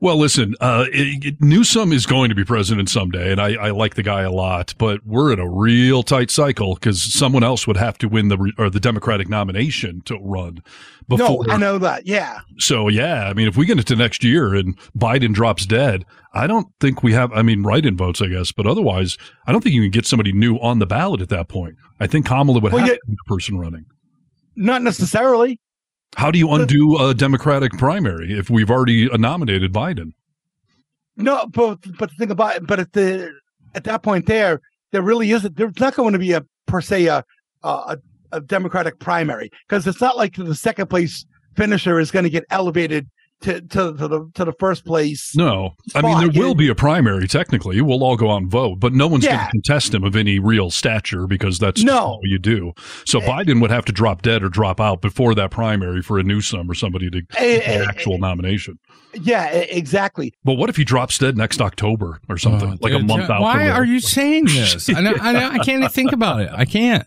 Speaker 3: Well, listen, uh, it, it- Newsom is going to be president someday, and I, I like the guy a lot. But we're in a real tight cycle because someone else would have to win the or the Democratic nomination to run. Before.
Speaker 7: No, I know that. Yeah.
Speaker 3: So yeah, I mean, if we get into next year and Biden drops dead, I don't think we have. I mean, write-in votes, I guess, but otherwise, I don't think you can get somebody new on the ballot at that point. I think Kamala would
Speaker 7: Well,
Speaker 3: have
Speaker 7: yeah-
Speaker 3: to be the person running.
Speaker 7: Not necessarily.
Speaker 3: How do you undo a Democratic primary if we've already nominated Biden?
Speaker 7: No, but but the thing about but at the at that point there, there really isn't. There's not going to be a per se a a, a Democratic primary because it's not like the second place finisher is going to get elevated to to, to the to the first place.
Speaker 3: No, I mean there will be a primary. Technically, we'll all go out and vote, but no one's going to contest him of any real stature because that's
Speaker 7: No.
Speaker 3: what you do. So Biden would have to drop dead or drop out before that primary for a Newsom or somebody to
Speaker 7: Eh,
Speaker 3: get an
Speaker 7: eh,
Speaker 3: actual nomination.
Speaker 7: Yeah, exactly.
Speaker 3: But what if he drops dead next October or something, like a
Speaker 2: Oh, Dude,
Speaker 3: month out?
Speaker 2: Why
Speaker 3: from
Speaker 2: are you saying this? I, I, I can't even think about it. I can't.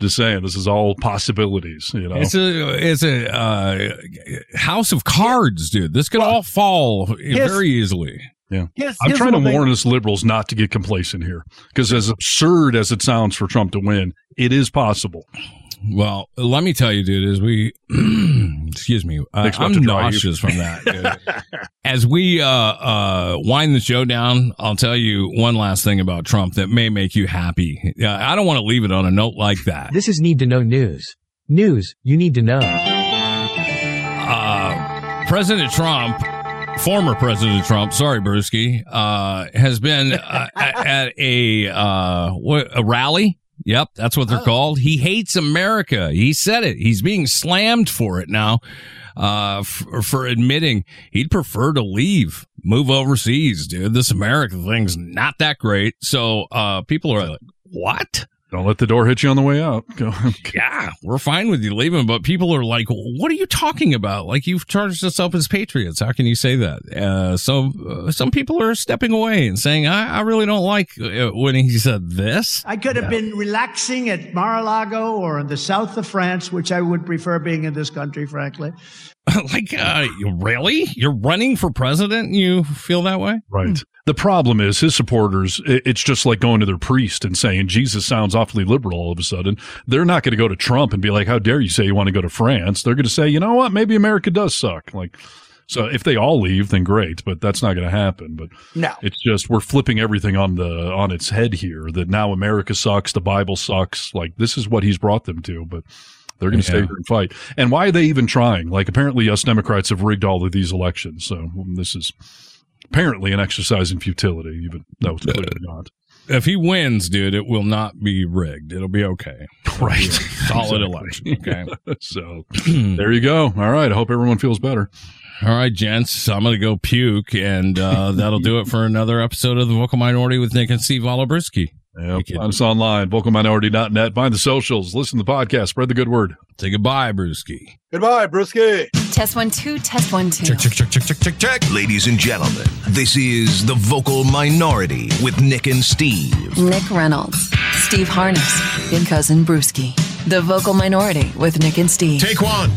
Speaker 3: Just saying, this is all possibilities. You know,
Speaker 2: It's a it's a uh, house of cards, dude. This could all fall
Speaker 7: Yes.
Speaker 2: very easily.
Speaker 3: Yeah.
Speaker 7: Here's-
Speaker 3: I'm
Speaker 7: here's
Speaker 3: trying to
Speaker 7: one thing-
Speaker 3: warn us liberals not to get complacent here because as absurd as it sounds for Trump to win, it is possible.
Speaker 2: Well, let me tell you, dude, as we, excuse me, uh, I'm
Speaker 3: to dry you.
Speaker 2: nauseous from that. Dude. as we uh, uh, wind the show down, I'll tell you one last thing about Trump that may make you happy. Uh, I don't want to leave it on a note like that.
Speaker 26: This is Need to Know News. News you need to know.
Speaker 2: uh, President Trump, former President Trump, sorry, Brewski, uh, has been uh, at at a uh, what, a rally. Yep, that's what they're called. He hates America. He said it. He's being slammed for it now, uh, f- for admitting he'd prefer to leave, move overseas, dude. This America thing's not that great. So, uh, people are like, what?
Speaker 3: Don't let the door hit you on the way out. Go.
Speaker 2: yeah, we're fine with you leaving, but people are like, "What are you talking about? Like you've charged us up as patriots. How can you say that?" Uh, so uh, some people are stepping away and saying, "I, I really don't like uh, when he said this."
Speaker 27: I could have been relaxing at Mar-a-Lago or in the south of France, which I would prefer being in this country, frankly.
Speaker 2: like, uh, really? You're running for president? And you feel that way?
Speaker 3: Right. The problem is his supporters, it's just like going to their priest and saying Jesus sounds awfully liberal all of a sudden. They're not going to go to Trump and be like, how dare you say you want to go to France? They're going to say, you know what? Maybe America does suck. Like, so if they all leave, then great, but that's not going to happen. But
Speaker 7: No.
Speaker 3: it's just, we're flipping everything on the, on its head here that now America sucks. The Bible sucks. Like this is what he's brought them to, but they're going to stay here and fight. And why are they even trying? Like apparently us Democrats have rigged all of these elections. So this is apparently an exercise in futility, even though it's clearly not.
Speaker 2: If he wins, dude, it will not be rigged. It'll be okay.
Speaker 3: Right.
Speaker 2: Solid election. Okay.
Speaker 3: so there you go. All right. I hope everyone feels better.
Speaker 2: All right, gents. I'm going to go puke, and uh, that'll do it for another episode of the Vocal Minority with Nick and Steve a la Brewski.
Speaker 3: Yep. Find us online, vocalminority.net. Find the socials, listen to the podcast, spread the good word.
Speaker 2: Say goodbye, Brewski.
Speaker 7: Goodbye, Brewski.
Speaker 28: Test one, two, test one, two.
Speaker 29: Check, check, check, check, check, check, check. Ladies and gentlemen, this is the Vocal Minority with Nick and Steve.
Speaker 28: Nick Reynolds, Steve Harness, and cousin Brewski. The vocal minority with Nick and Steve.
Speaker 29: Take one.